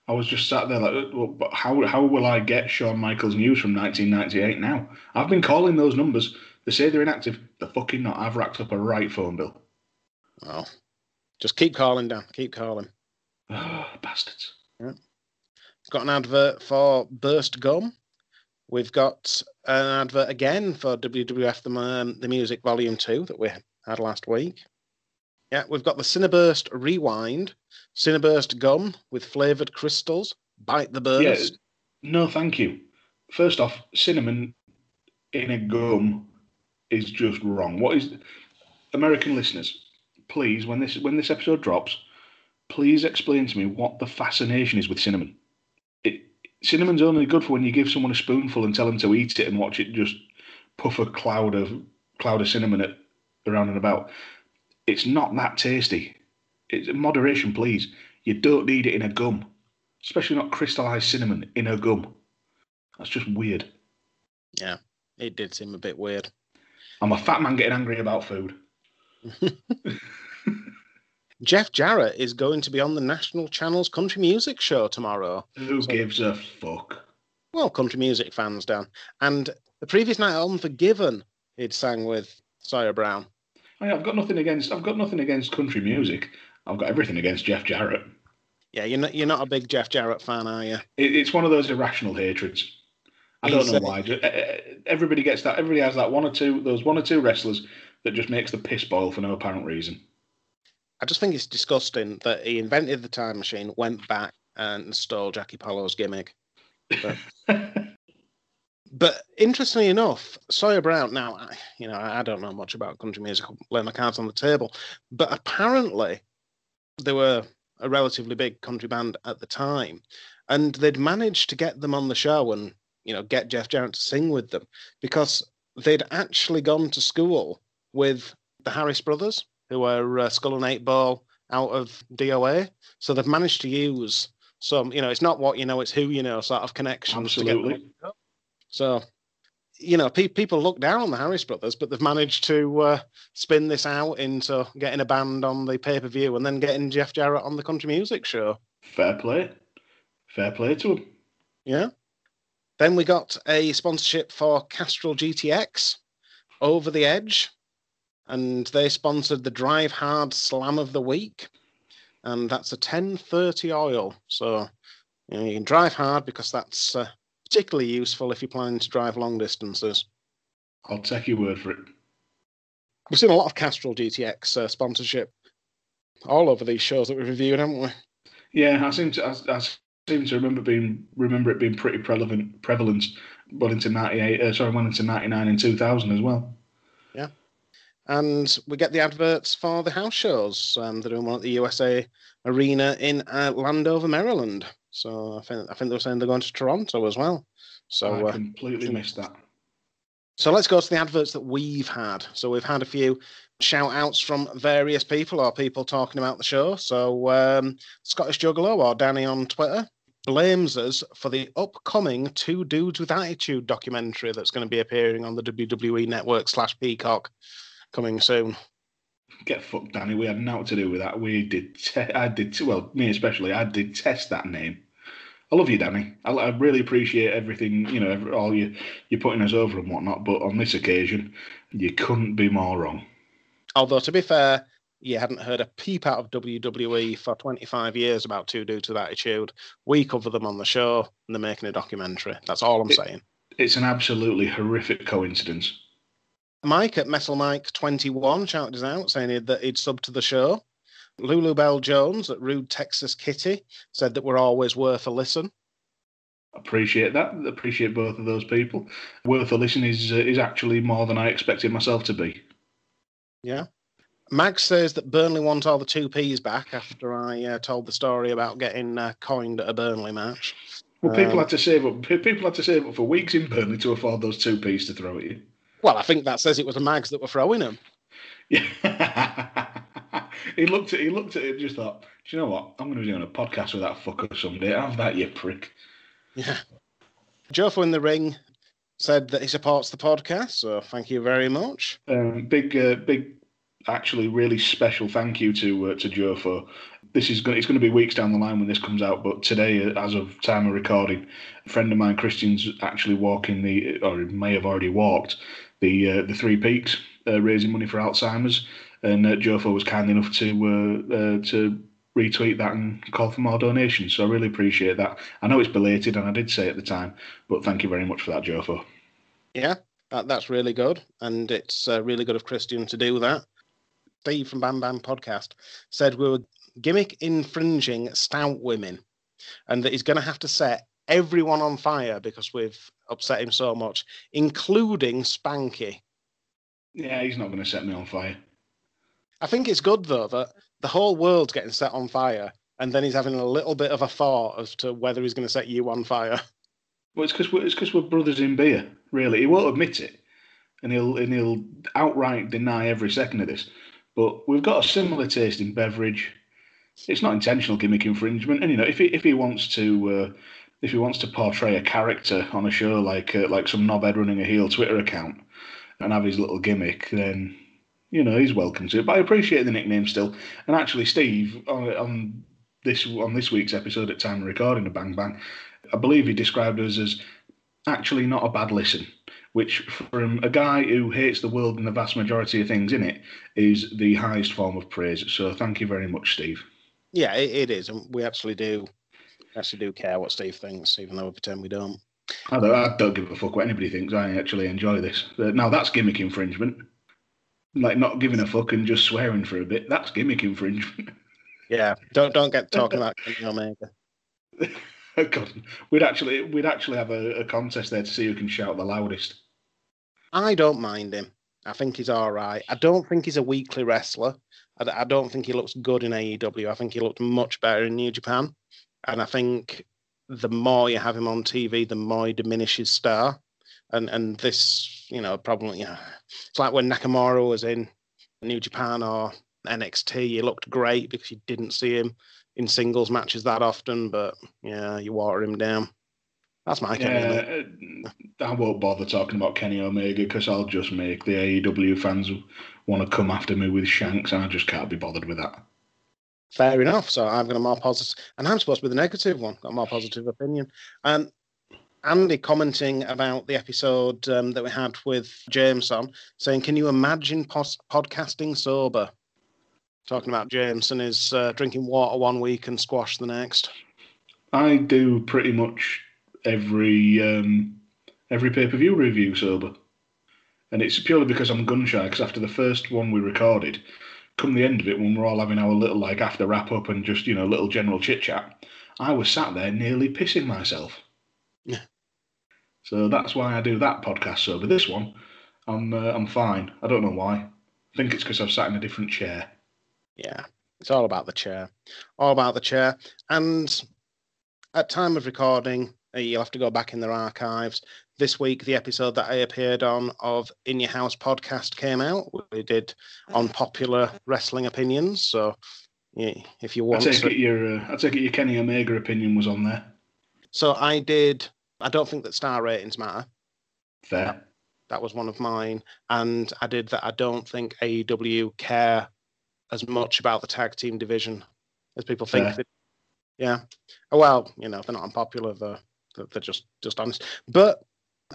I was just sat there like, well, but how how will I get Shawn Michaels news from 1998 now? I've been calling those numbers. They say they're inactive. They're fucking not. I've racked up a right phone bill. Well, just keep calling, Dan. Keep calling. Oh, bastards. Yeah. Got an advert for Burst Gum. We've got an advert again for WWF the, um, the Music Volume 2 that we had last week. Yeah, we've got the Cinnaburst Rewind, Cinnaburst Gum with flavoured crystals. Bite the burst. Yeah, no, thank you. First off, cinnamon in a gum is just wrong. What is American listeners? Please, when this when this episode drops, please explain to me what the fascination is with cinnamon. It, cinnamon's only good for when you give someone a spoonful and tell them to eat it and watch it just puff a cloud of cloud of cinnamon at, around and about. It's not that tasty. It's moderation, please. You don't need it in a gum, especially not crystallized cinnamon in a gum. That's just weird. Yeah, it did seem a bit weird. I'm a fat man getting angry about food. Jeff Jarrett is going to be on the National Channel's country music show tomorrow. Who so, gives a fuck? Well, country music fans, Dan. And the previous night on Unforgiven, he'd sang with Sawyer Brown. I, have got nothing against. I've got nothing against country music. I've got everything against Jeff Jarrett. Yeah, you're not. You're not a big Jeff Jarrett fan, are you? It, it's one of those irrational hatreds. I don't know why. Everybody gets that. Everybody has that one or two. Those one or two wrestlers that just makes the piss boil for no apparent reason. I just think it's disgusting that he invented the time machine, went back and stole Jackie Polo's gimmick. But, but interestingly enough, Sawyer Brown. Now, you know, I don't know much about country music. I'll lay my cards on the table, but apparently they were a relatively big country band at the time. and they'd managed to get them on the show and you know get Jeff Jarrett to sing with them because they'd actually gone to school with the Harris brothers, who are uh, Skull and Eight Ball out of DOA. So they've managed to use some, you know, it's not what you know, it's who you know sort of connections. To get them Absolutely. so, you know, pe- people look down on the Harris brothers, but they've managed to uh, spin this out into getting a band on the pay per view and then getting Jeff Jarrett on the country music show. Fair play. Fair play to him. Yeah. Then we got a sponsorship for Castrol GTX over the edge, and they sponsored the Drive Hard Slam of the Week, and that's a 1030 oil. So you, know, you can drive hard because that's uh, particularly useful if you're planning to drive long distances. I'll take your word for it. We've seen a lot of Castrol GTX uh, sponsorship all over these shows that we've reviewed, haven't we? Yeah, I seem to I, I seem to remember being remember it being pretty prevalent prevalent well into ninety eight. Uh, sorry, well into ninety nine and two thousand as well. And we get the adverts for the house shows. Um, they're doing one at the USAir Arena in uh, Landover, Maryland. So I think I think they were saying they're going to Toronto as well. So I uh, completely missed that. so let's go to the adverts that we've had. So we've had a few shout outs from various people or people talking about the show. So um, Scottish Juggalo or Danny on Twitter blames us for the upcoming Two Dudes with Attitude documentary that's going to be appearing on the WWE Network slash Peacock coming soon. Get fucked, Danny. We had nothing to do with that. We did. Te- I did. Well, me especially. I did test that name. I love you, Danny. I, I really appreciate everything. You know, every, all you you're putting us over and whatnot. But on this occasion, you couldn't be more wrong. Although, to be fair, you hadn't heard a peep out of WWE for 25 years about Two Dudes with Attitude. We cover them on the show, and they're making a documentary. That's all I'm It- saying. It's an absolutely horrific coincidence. Mike at Metal Mike 21 shouted us out saying that he'd sub to the show. Lulu Bell Jones at Rude Texas Kitty said that we're always worth a listen. Appreciate that. Appreciate both of those people. Worth a listen is uh, is actually more than I expected myself to be. Yeah. Max says that Burnley want all the two P's back after I uh, told the story about getting uh, coined at a Burnley match. Well, people Um, had to save up. People had to save up for weeks in Burnley to afford those two p's to throw at you. Well, I think that says it was the Mags that were throwing them. Yeah. he looked at. He looked at it and just thought, "Do you know what? I'm going to be doing a podcast with that fucker someday. Have that, you prick." Yeah. Jofo in the ring said that he supports the podcast, so thank you very much. Um, big, uh, big, actually, really special thank you to uh, to Jofo. This is going. It's going to be weeks down the line when this comes out, but today, uh, as of time of recording, a friend of mine, Christian's actually walking the, or may have already walked the uh, the Three Peaks, uh, raising money for Alzheimer's, and uh, Jofo was kind enough to uh, uh, to retweet that and call for more donations. So I really appreciate that. I know it's belated, and I did say at the time, but thank you very much for that, Jofo. Yeah, that, that's really good. And it's uh, really good of Christian to do that. Steve from Bam Bam Podcast said we were gimmick infringing stout women and that he's going to have to set everyone on fire because we've upset him so much, including Spanky. Yeah, he's not going to set me on fire. I think it's good, though, that the whole world's getting set on fire and then he's having a little bit of a thought as to whether he's going to set you on fire. Well, it's because we're, it's 'cause we're brothers in beer. Really, he won't admit it, and he'll and he'll outright deny every second of this. But we've got a similar taste in beverage. It's not intentional gimmick infringement, and you know, if he if he wants to uh, if he wants to portray a character on a show like uh, like some knobhead running a heel Twitter account and have his little gimmick, then you know he's welcome to it. But I appreciate the nickname still. And actually, Steve on, on this on this week's episode at time of recording of Bang Bang, I believe he described us as actually not a bad listen, which from a guy who hates the world and the vast majority of things in it is the highest form of praise. So thank you very much, Steve. Yeah, it, is. And we actually do actually do care what Steve thinks, even though we pretend we don't. I don't, I don't give a fuck what anybody thinks. I actually enjoy this. Uh, Now that's gimmick infringement. Like not giving a fuck and just swearing for a bit. That's gimmick infringement. Yeah, don't don't get talking about Kenny Omega. God, we'd actually we'd actually have a, a contest there to see who can shout the loudest. I don't mind him. I think he's all right. I don't think he's a weekly wrestler. I, I don't think he looks good in AEW. I think he looked much better in New Japan. And I think the more you have him on TV, the more he diminishes star. And and this, you know, you know, it's like when Nakamura was in New Japan or NXT, he looked great because you didn't see him in singles matches that often, but yeah, you water him down. That's my yeah, uh, I won't bother talking about Kenny Omega because I'll just make the AEW fans want to come after me with shanks, and I just can't be bothered with that. Fair enough. So I've got a more positive, and I'm supposed to be the negative one. Got more positive opinion. And Andy commenting about the episode um, that we had with Jameson, saying, "Can you imagine pos- podcasting sober?" Talking about Jameson is uh, drinking water one week and squash the next. I do pretty much every um, every pay per view review sober, and it's purely because I'm gun shy. Because after the first one we recorded, come the end of it, when we're all having our little like after wrap up and just you know little general chit chat, I was sat there nearly pissing myself. Yeah. So that's why I do that podcast sober. This one, I'm uh, I'm fine. I don't know why. I think it's because I've sat in a different chair. Yeah, it's all about the chair, all about the chair. And at time of recording, uh, you'll have to go back in their archives. This week, the episode that I appeared on of In Your House podcast came out. We did on popular wrestling opinions. So, yeah, if you I want, take to, it your uh, I take it your Kenny Omega opinion was on there. so I did. I don't think that star ratings matter. Fair. That was one of mine, and I did that. I don't think AEW care as much about the tag team division as people think. Fair. Yeah. Oh, Well, you know, they're not unpopular, they're they're they're just just honest. But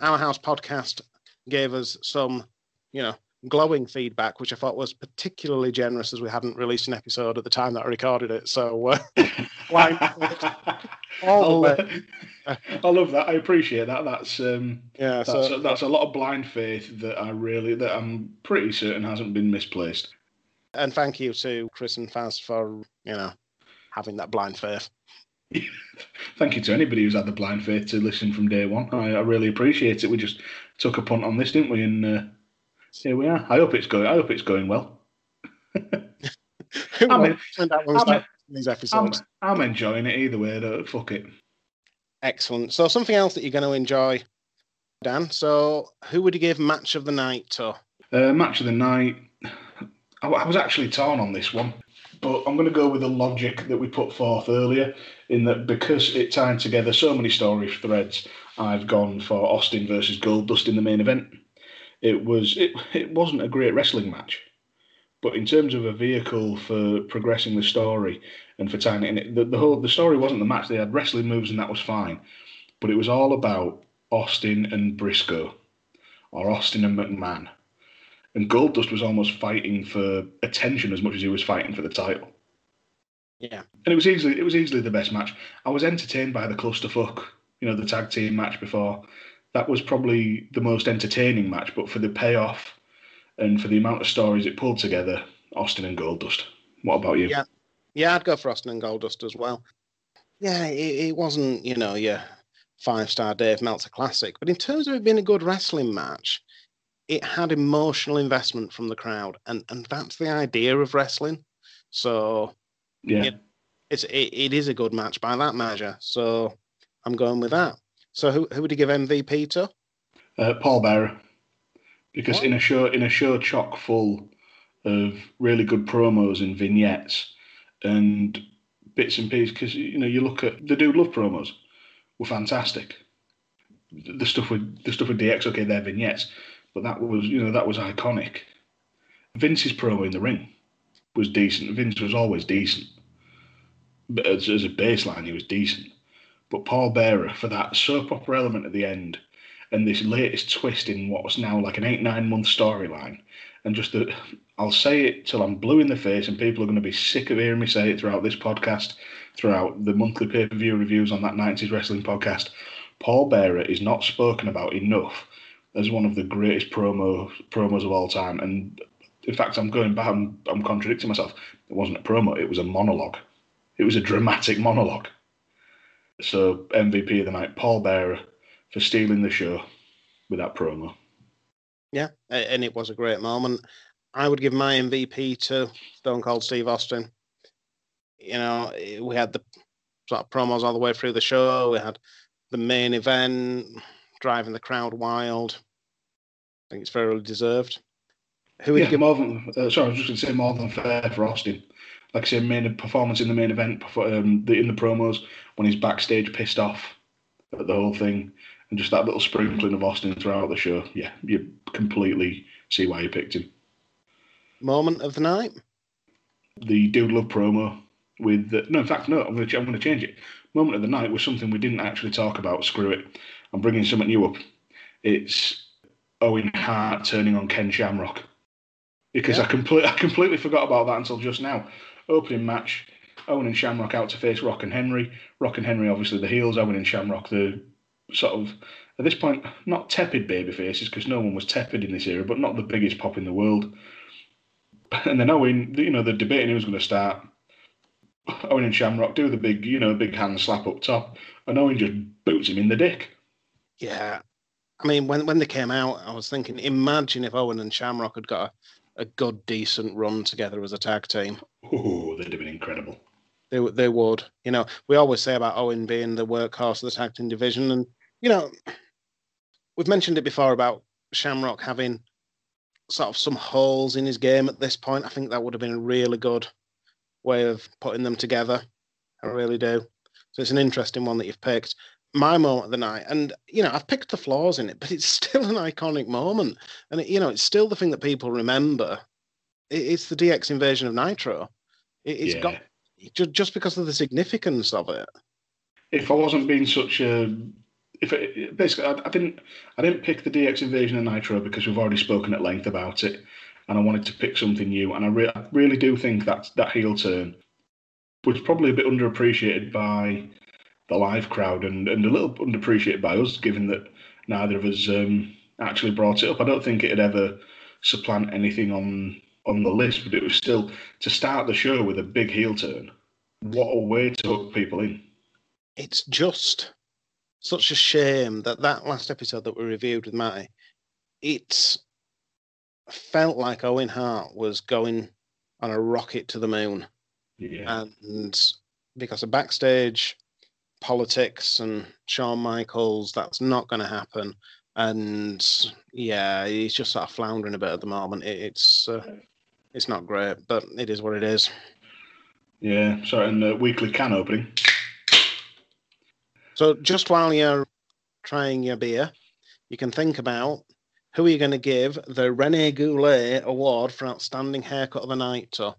our house podcast gave us some, you know, glowing feedback, which I thought was particularly generous, as we hadn't released an episode at the time that I recorded it. So, uh, all I'll, the uh, way. I love that. I appreciate that. That's um, yeah. that's So a, that's a lot of blind faith that I really that I'm pretty certain hasn't been misplaced. and thank you to Chris and Faz for you know having that blind faith. Thank you to anybody who's had the blind faith to listen from day one. I, I really appreciate it. We just took a punt on this, didn't we? And uh, here we are. I hope it's going. I hope it's going well. I mean- knows? Find out when we I start these I'm. I'm enjoying it either way. Though. Fuck it. Excellent. So something else that you're going to enjoy, Dan. So who would you give match of the night to? Uh, match of the night. I, I was actually torn on this one, but I'm going to go with the logic that we put forth earlier. In that because it tied together so many story threads, I've gone for Austin versus Goldust in the main event. It was it it wasn't a great wrestling match, but in terms of a vehicle for progressing the story and for tying it in, the, the whole the story wasn't the match. They had wrestling moves and that was fine, but it was all about Austin and Brisco, or Austin and McMahon and Goldust was almost fighting for attention as much as he was fighting for the title. Yeah. And it was easily it was easily the best match. I was entertained by the clusterfuck, you know, the tag team match before. That was probably the most entertaining match, but for the payoff and for the amount of stories it pulled together, Austin and Goldust. What about you? Yeah. Yeah, I'd go for Austin and Goldust as well. Yeah, it, it wasn't, you know, your five star Dave Meltzer classic, but in terms of it being a good wrestling match, it had emotional investment from the crowd, and and that's the idea of wrestling. So Yeah. Yeah. it's it, it is a good match by that measure. So I'm going with that. So who who would you give MVP to? Uh, Paul Bearer, because What? in a show in a show chock full of really good promos and vignettes and bits and pieces, because you know you look at the dude love promos were fantastic. The stuff with the stuff with DX, okay, they're vignettes, but that was you know that was iconic. Vince's promo in the ring was decent. Vince was always decent, but as, as a baseline, he was decent. But Paul Bearer for that soap opera element at the end and this latest twist in what was now like an eight nine month storyline and just the i'll say it till i'm blue in the face and people are going to be sick of hearing me say it throughout this podcast throughout the monthly pay-per-view reviews on that 90s wrestling podcast paul bearer is not spoken about enough as one of the greatest promo promos of all time and in fact i'm going back i'm, I'm contradicting myself it wasn't a promo it was a monologue it was a dramatic monologue so mvp of the night paul bearer for stealing the show with that promo. Yeah, and it was a great moment. I would give my MVP to Stone Cold Steve Austin. You know, we had the sort of promos all the way through the show. We had the main event, driving the crowd wild. I think it's very deserved. Who would yeah, give more than uh, sorry, I was just going to say more than fair for Austin. Like I say, main performance in the main event, um, the, in the promos when he's backstage pissed off at the whole thing, and just that little sprinkling of Austin throughout the show. Yeah, you completely see why you picked him. Moment of the night. The Dude Love promo with the, no, in fact, no. I'm going to I'm going to change it. Moment of the night was something we didn't actually talk about. Screw it. I'm bringing something new up. It's Owen Hart turning on Ken Shamrock because yeah. I completely I completely forgot about that until just now. Opening match, Owen and Shamrock out to face Rock and Henry. Rock and Henry obviously the heels. Owen and Shamrock the sort of at this point not tepid baby faces because no one was tepid in this era, but not the biggest pop in the world. And then Owen, you know, the debating who's going to start. Owen and Shamrock do the big, you know, big hand slap up top, and Owen just boots him in the dick. Yeah, I mean, when when they came out, I was thinking, imagine if Owen and Shamrock had got a, a good, decent run together as a tag team. Oh, they'd have been incredible. They they would. You know, we always say about Owen being the workhorse of the tag team division, and you know, we've mentioned it before about Shamrock having sort of some holes in his game at this point. I think that would have been a really good way of putting them together. I really do. So it's an interesting one that you've picked. My moment of the night, and you know, I've picked the flaws in it, but it's still an iconic moment, and it, you know, it's still the thing that people remember. It, it's the DX invasion of Nitro. It, has yeah. got just just because of the significance of it. If I wasn't being such a if it, basically I, I, didn't I didn't pick the DX invasion of Nitro because we've already spoken at length about it, and I wanted to pick something new. And I, re- I really do think that that heel turn was probably a bit underappreciated by the live crowd and, and a little underappreciated by us, given that neither of us um, actually brought it up. I don't think it had ever supplant anything on on the list, but it was still to start the show with a big heel turn. What a way to hook people in! It's just such a shame that that last episode that we reviewed with Matty, it felt like Owen Hart was going on a rocket to the moon. Yeah. And because of backstage politics and Shawn Michaels, that's not going to happen. And yeah, he's just sort of floundering a bit at the moment. It, it's uh, it's not great, but it is what it is. Yeah. So and the weekly can opening. So just while you're trying your beer, you can think about who are you going to give the Rene Goulet Award for Outstanding Haircut of the Night to?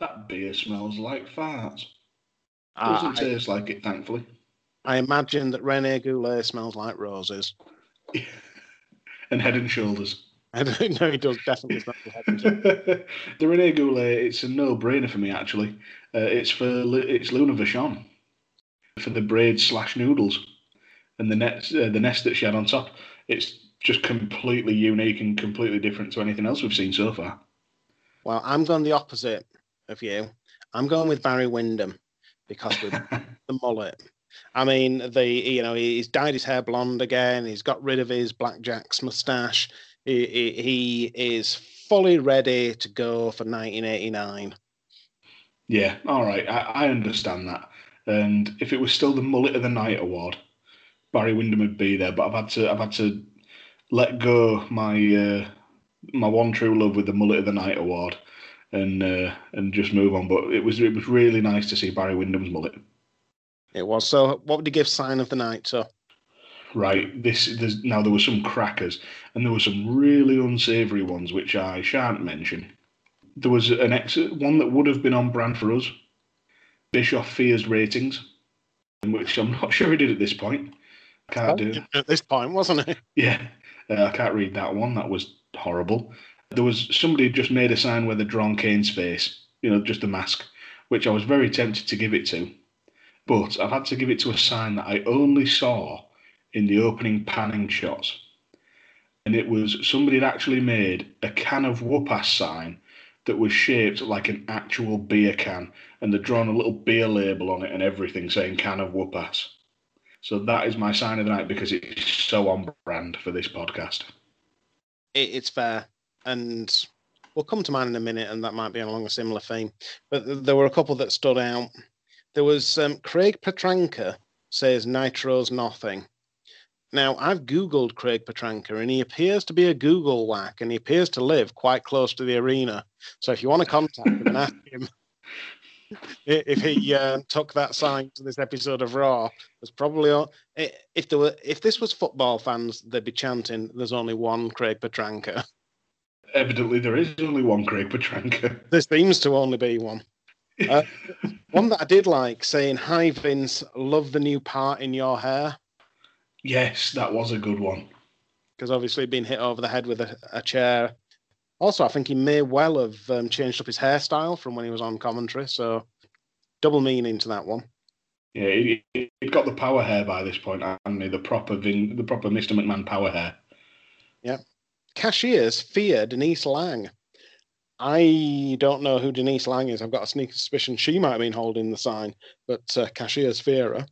That beer smells like farts. Doesn't uh, taste like it, thankfully. I imagine that Rene Goulet smells like roses. and head and shoulders. I don't know. He does definitely smell like head and shoulders. the Rene Goulet, it's a no-brainer for me. Actually, uh, it's for it's Luna Vachon for the braids slash noodles and the nest uh, the nest that she had on top. It's just completely unique and completely different to anything else we've seen so far. Well, I'm going the opposite of you. I'm going with Barry Windham because with the mullet. I mean, the you know he's dyed his hair blonde again. He's got rid of his blackjack's mustache. He, he, he is fully ready to go for 1989. Yeah, all right, I, I understand that. And if it was still the Mullet of the Night award, Barry Windham would be there. But I've had to I've had to let go my uh, my one true love with the Mullet of the Night award and uh, and just move on. But it was it was really nice to see Barry Windham's mullet. It was. So, what would you give Sign of the Night to? Right. This there's now there were some crackers and there were some really unsavoury ones which I shan't mention. There was an exit one that would have been on brand for us, Bischoff fears ratings, which I'm not sure he did at this point. Can't do at this point, wasn't it? Yeah, uh, I can't read that one. That was horrible. There was somebody just made a sign with a drawn Kane's face, you know, just a mask, which I was very tempted to give it to, but I've had to give it to a sign that I only saw in the opening panning shots, and it was somebody had actually made a can of whoop sign that was shaped like an actual beer can, and they'd drawn a little beer label on it and everything saying can of whoopass. So that is my sign of the night because it's so on brand for this podcast. It's fair. And we'll come to mine in a minute, and that might be along a similar theme. But there were a couple that stood out. There was um, Craig Petranka says Nitro's nothing. Now, I've Googled Craig Petranka and he appears to be a Google whack and he appears to live quite close to the arena. So if you want to contact him and ask him if he uh, took that sign to this episode of Raw, there's probably all, if there were if this was football fans, they'd be chanting, "There's only one Craig Petranka." Evidently, there is only one Craig Petranka. There seems to only be one. Uh, one that I did like saying, "Hi Vince, love the new part in your hair." Yes, that was a good one. Because obviously, being hit over the head with a, a chair also, I think he may well have um, changed up his hairstyle from when he was on commentary. So, double meaning to that one. Yeah, he, he got the power hair by this point, and the proper Vin, the proper Mr. McMahon power hair. Yeah. Cashiers fear Denise Lang. I don't know who Denise Lang is. I've got a sneaky suspicion she might have been holding the sign, but uh, cashiers fear her.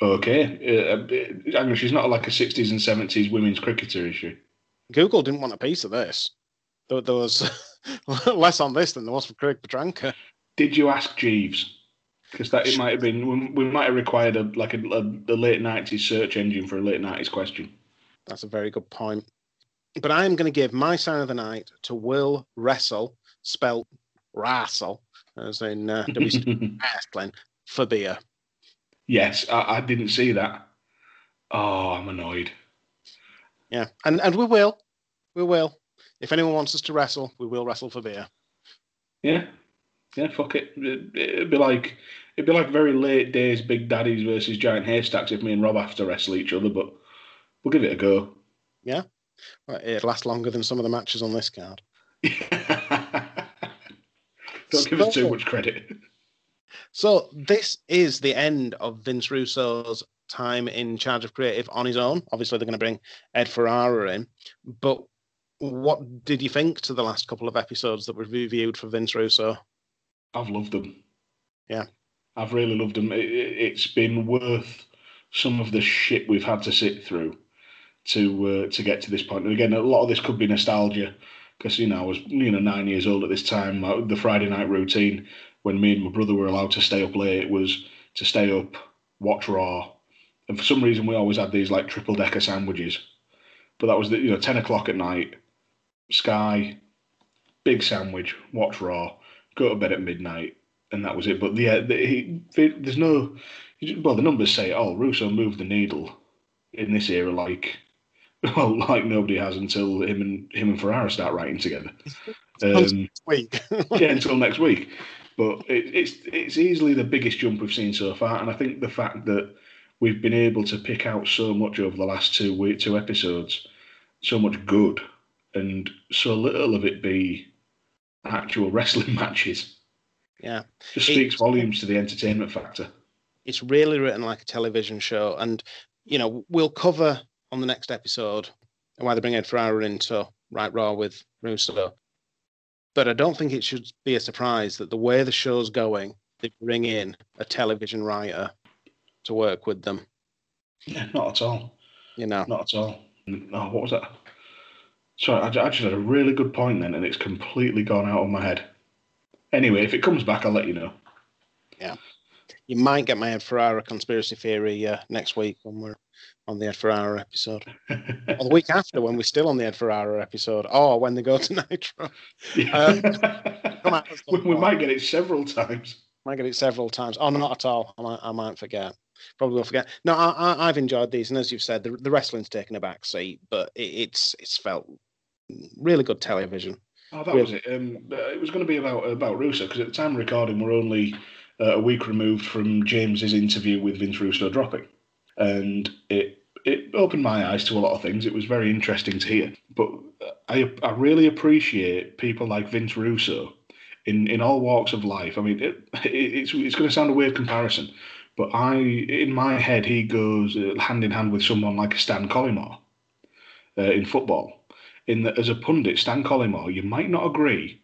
Okay. Uh, uh she's not like a 60s and 70s women's cricketer, is she? Google didn't want a piece of this. There, there was less on this than there was for Craig Petranka. Did you ask Jeeves? Because that it might have been we might have required a like a, a, a late nineties search engine for a late nineties question. That's a very good point. But I am going to give my sign of the night to Will Wrestle, spelled Rassel, as in uh, wrestling, for beer. Yes, I, I didn't see that. Oh, I'm annoyed. Yeah, and and we will, we will. If anyone wants us to wrestle, we will wrestle for beer. Yeah, yeah. Fuck it. It'd be like it'd be like very late days, Big Daddies versus Giant Haystacks if me and Rob have to wrestle each other, but we'll give it a go. Yeah, well, it'd last longer than some of the matches on this card. Don't give us too much credit. So this is the end of Vince Russo's time in charge of creative on his own. Obviously, they're going to bring Ed Ferrara in. But what did you think to the last couple of episodes that were reviewed for Vince Russo? I've loved them. Yeah. I've really loved them. It, has been worth some of the shit we've had to sit through to uh, to get to this point. And again, a lot of this could be nostalgia because you know I was you know nine years old at this time. The Friday night routine when me and my brother were allowed to stay up late was to stay up, watch Raw, and for some reason we always had these like triple decker sandwiches. But that was the you know ten o'clock at night, Sky, big sandwich, watch Raw, go to bed at midnight, and that was it. But yeah, the, he, there's no well the numbers say oh Russo moved the needle in this era like well like nobody has until him and him and Ferrara start writing together. Um, week. yeah, until next week. But it, it's it's easily the biggest jump we've seen so far, and I think the fact that we've been able to pick out so much over the last two week, two episodes, so much good, and so little of it be actual wrestling matches. Yeah, just speaks volumes to the entertainment factor. It's really written like a television show, and you know we'll cover on the next episode and why they bring Ed Ferrara into write Raw with Russo. But I don't think it should be a surprise that the way the show's going, they bring in a television writer to work with them. Yeah, not at all. You know, not at all. No, what was that? Sorry, I, just had a really good point then, and it's completely gone out of my head. Anyway, if it comes back, I'll let you know. Yeah, you might get my Ed Ferrara conspiracy theory uh, next week when we're on the Ed Ferrara episode, or the week after when we're still on the Ed Ferrara episode, or when they go to Nitro. Yeah. Um, we, we might get it several times. Might get it several times. Oh, not at all. I might, I might forget probably will forget. No, I, have enjoyed these, and as you've said, the, the wrestling's taken a back seat, but it, it's it's felt really good television. Oh, that really. was it. Um, it was going to be about about Russo because at the time of recording, we're only uh, a week removed from James's interview with Vince Russo dropping, and it it opened my eyes to a lot of things. It was very interesting to hear, but I I really appreciate people like Vince Russo in in all walks of life. I mean, it, it, it's it's going to sound a weird comparison, but I, in my head, he goes uh, hand in hand with someone like Stan Collymore uh, in football. In that, as a pundit, Stan Collymore, you might not agree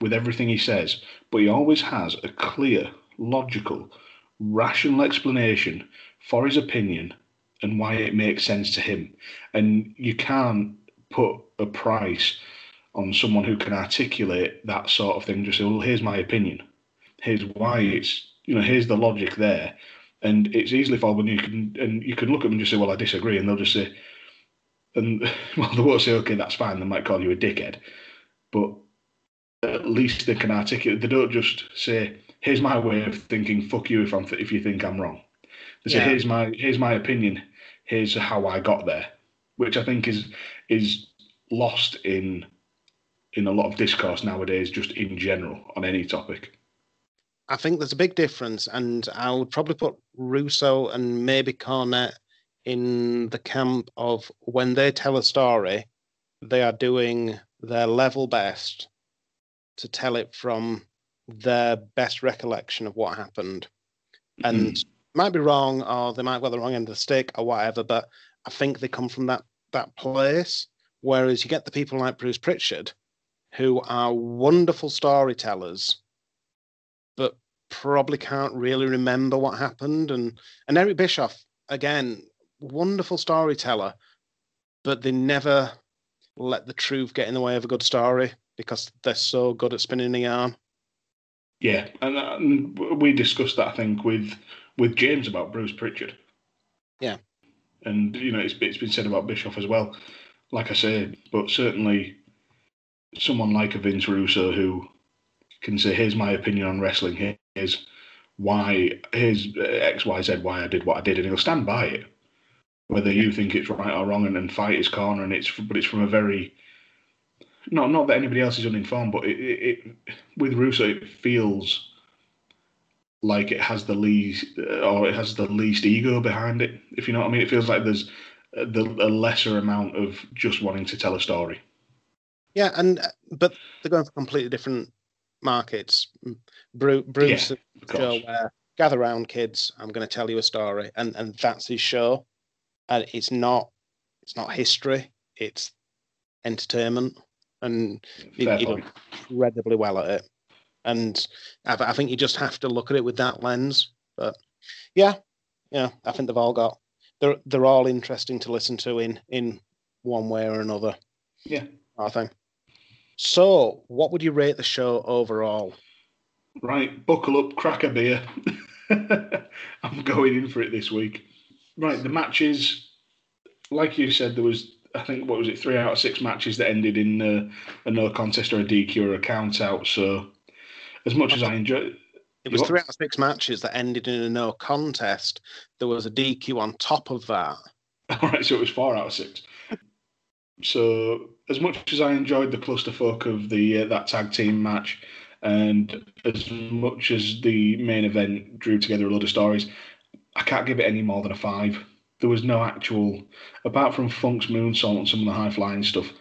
with everything he says, but he always has a clear, logical, rational explanation for his opinion and why it makes sense to him. And you can't put a price on someone who can articulate that sort of thing. Just say, well, here's my opinion. Here's why it's you know, here's the logic there, and it's easily followed. And you can and you can look at them and just say, well, I disagree, and they'll just say, and well, they won't say, okay, that's fine. They might call you a dickhead, but at least they can articulate. They don't just say, here's my way of thinking. Fuck you if I'm if you think I'm wrong. They say, Yeah. here's my here's my opinion. Here's how I got there, which I think is is lost in in a lot of discourse nowadays, just in general on any topic. I think there's a big difference, and I would probably put Russo and maybe Cornette in the camp of when they tell a story, they are doing their level best to tell it from their best recollection of what happened. And mm. Might be wrong, or they might go the wrong end of the stick, or whatever. But I think they come from that that place. Whereas you get the people like Bruce Pritchard, who are wonderful storytellers, but probably can't really remember what happened. And and Eric Bischoff, again, wonderful storyteller, but they never let the truth get in the way of a good story because they're so good at spinning the yarn. Yeah, and, uh, and we discussed that I think with with James about Bruce Pritchard. Yeah. and you know it's it's been said about Bischoff as well. Like I say, but certainly someone like a Vince Russo who can say, "Here's my opinion on wrestling. Here's why. Here's uh, X, Y, Z. Why I did what I did," and he'll stand by it, whether you think it's right or wrong, and, and fight his corner. And it's but it's from a very not not that anybody else is uninformed, but it, it, it with Russo it feels like it has the least or it has the least ego behind it. If you know what I mean, it feels like there's a, the, a lesser amount of just wanting to tell a story. Yeah, and uh, but they're going for completely different markets. Mm, Bru- Bruce Of show where gather round kids i'm going to tell you a story and and that's his show and it's not it's not history it's entertainment and he, he incredibly well at it and I, I think you just have to look at it with that lens but yeah yeah i think they've all got they're they're all interesting to listen to in in one way or another Yeah. i think so what would you rate the show overall Right, buckle up, crack a beer. I'm going in for it this week. Right, the matches, like you said, there was, I think, what was it, three out of six matches that ended in uh, a no contest or a DQ or a count out. So, as much as I enjoy, It was three out of six matches that ended in a no contest. There was a DQ on top of that. All right, so it was four out of six. So, as much as I enjoyed the clusterfuck of the uh, that tag team match, and as much as the main event drew together a lot of stories, I can't give it any more than a five. There was no actual, apart from Funk's moonsault and some of the high flying stuff.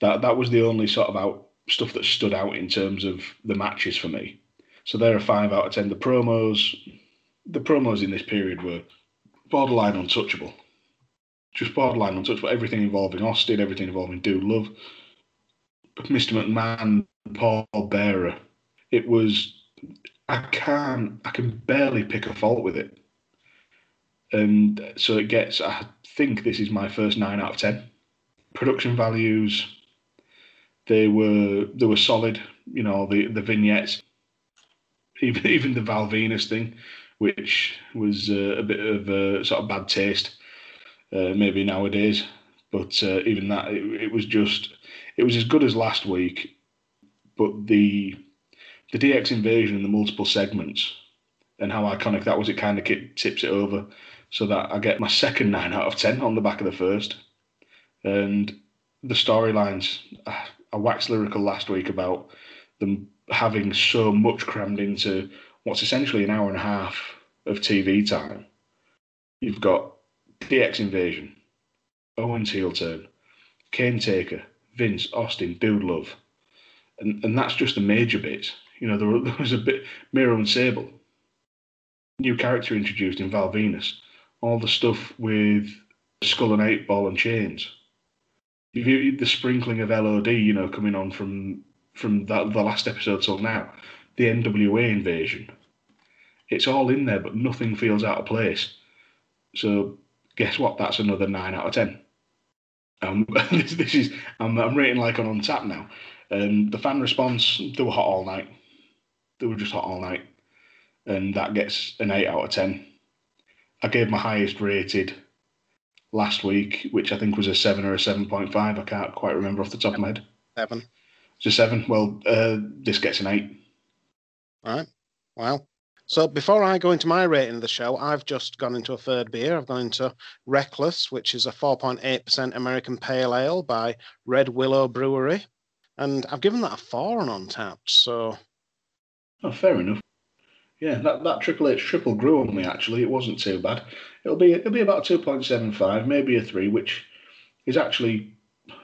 That that was the only sort of out stuff that stood out in terms of the matches for me. So there are five out of ten. The promos, the promos in this period were borderline untouchable just borderline untouchable. Everything involving Austin, everything involving Dude Love, Mr. McMahon, Paul Bearer. It was I can't I can barely pick a fault with it. And so it gets I think this is my first nine out of ten. Production values they were they were solid, you know, the, the vignettes. Even even the Val Venis thing, which was uh, a bit of a sort of bad taste uh, maybe nowadays. But uh, even that, it, it was just, it was as good as last week. But the the DX invasion and the multiple segments and how iconic that was, it kind of tips it over. So that I get my second nine out of ten on the back of the first. And the storylines, I I waxed lyrical last week about them having so much crammed into what's essentially an hour and a half of TV time. You've got DX Invasion, Owen's heel turn, Kane Taker, Vince, Austin, Dude Love. And, and that's just the major bits. You know, there, there was a bit Mero and Sable. New character introduced in Val Venis. All the stuff with Skull and Eight Ball and Chainz. The sprinkling of LOD, you know, coming on from from that, the last episode till now, the NWA invasion. It's all in there, but nothing feels out of place. So guess what? That's another nine out of ten. Um, this, this is I'm, I'm rating like on on tap now. Um, the fan response they were hot all night. They were just hot all night. and that gets an eight out of ten. I gave my highest rated last week, which I think was a seven or a seven point five. I can't quite remember off the top of my head. Seven. It's a seven. Well, uh, this gets an eight. All right. Wow. So before I go into my rating of the show, I've just gone into a third beer. I've gone into Reckless, which is a 4.8% American Pale Ale by Red Willow Brewery. And I've given that a four on Untappd, So Oh, fair enough. Yeah, that, that triple H triple grew on me actually. It wasn't too bad. It'll be it'll be about two point seven five, maybe a three, which is actually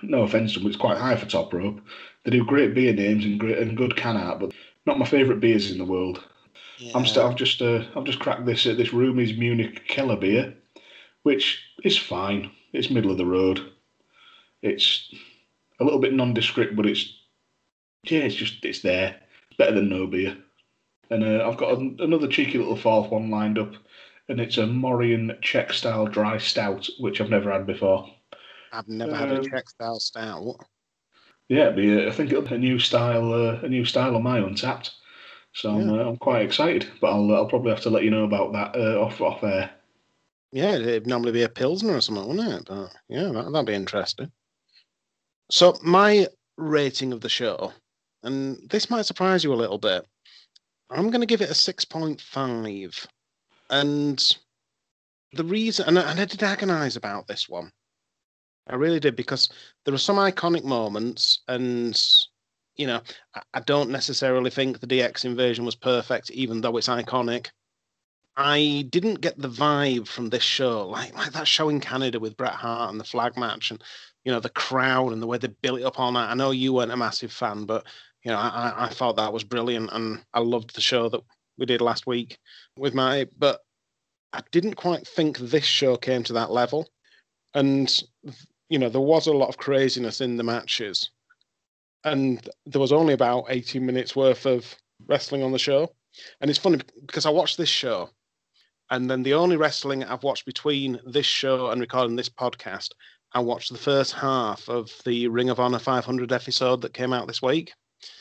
no offence to them, it's quite high for top rope. They do great beer names and great and good can art, but not my favourite beers in the world. I'm still I've just uh, I've just cracked this uh, this Rumi's Munich Keller beer, which is fine. It's middle of the road. It's a little bit nondescript, but it's yeah, it's just it's there. It's better than no beer. And uh, I've got an, another cheeky little fourth one lined up, and it's a Morian Czech style dry stout, which I've never had before. I've never had a Um, Czech style stout. Yeah, be I think it'll be a new style, uh, a new style on my Untappd. So I'm, uh, I'm quite excited, but I'll I'll probably have to let you know about that uh, off off air. Yeah, it'd normally be a Pilsner or something, wouldn't it? But yeah, that, that'd be interesting. So, my rating of the show, and this might surprise you a little bit, I'm going to give it a 6.5. And the reason, and I, and I did agonize about this one. I really did because there are some iconic moments, and you know, I, I don't necessarily think the DX invasion was perfect, even though it's iconic. I didn't get the vibe from this show, like like that show in Canada with Bret Hart and the flag match, and you know the crowd and the way they built it up all night. I know you weren't a massive fan, but you know I, I- I thought that was brilliant, and I loved the show that we did last week with my. But I didn't quite think this show came to that level, and you know there was a lot of craziness in the matches, and there was only about 18 minutes worth of wrestling on the show. And it's funny because I watched this show, and then the only wrestling I've watched between this show and recording this podcast, I watched the first half of the Ring of Honor 500 episode that came out this week.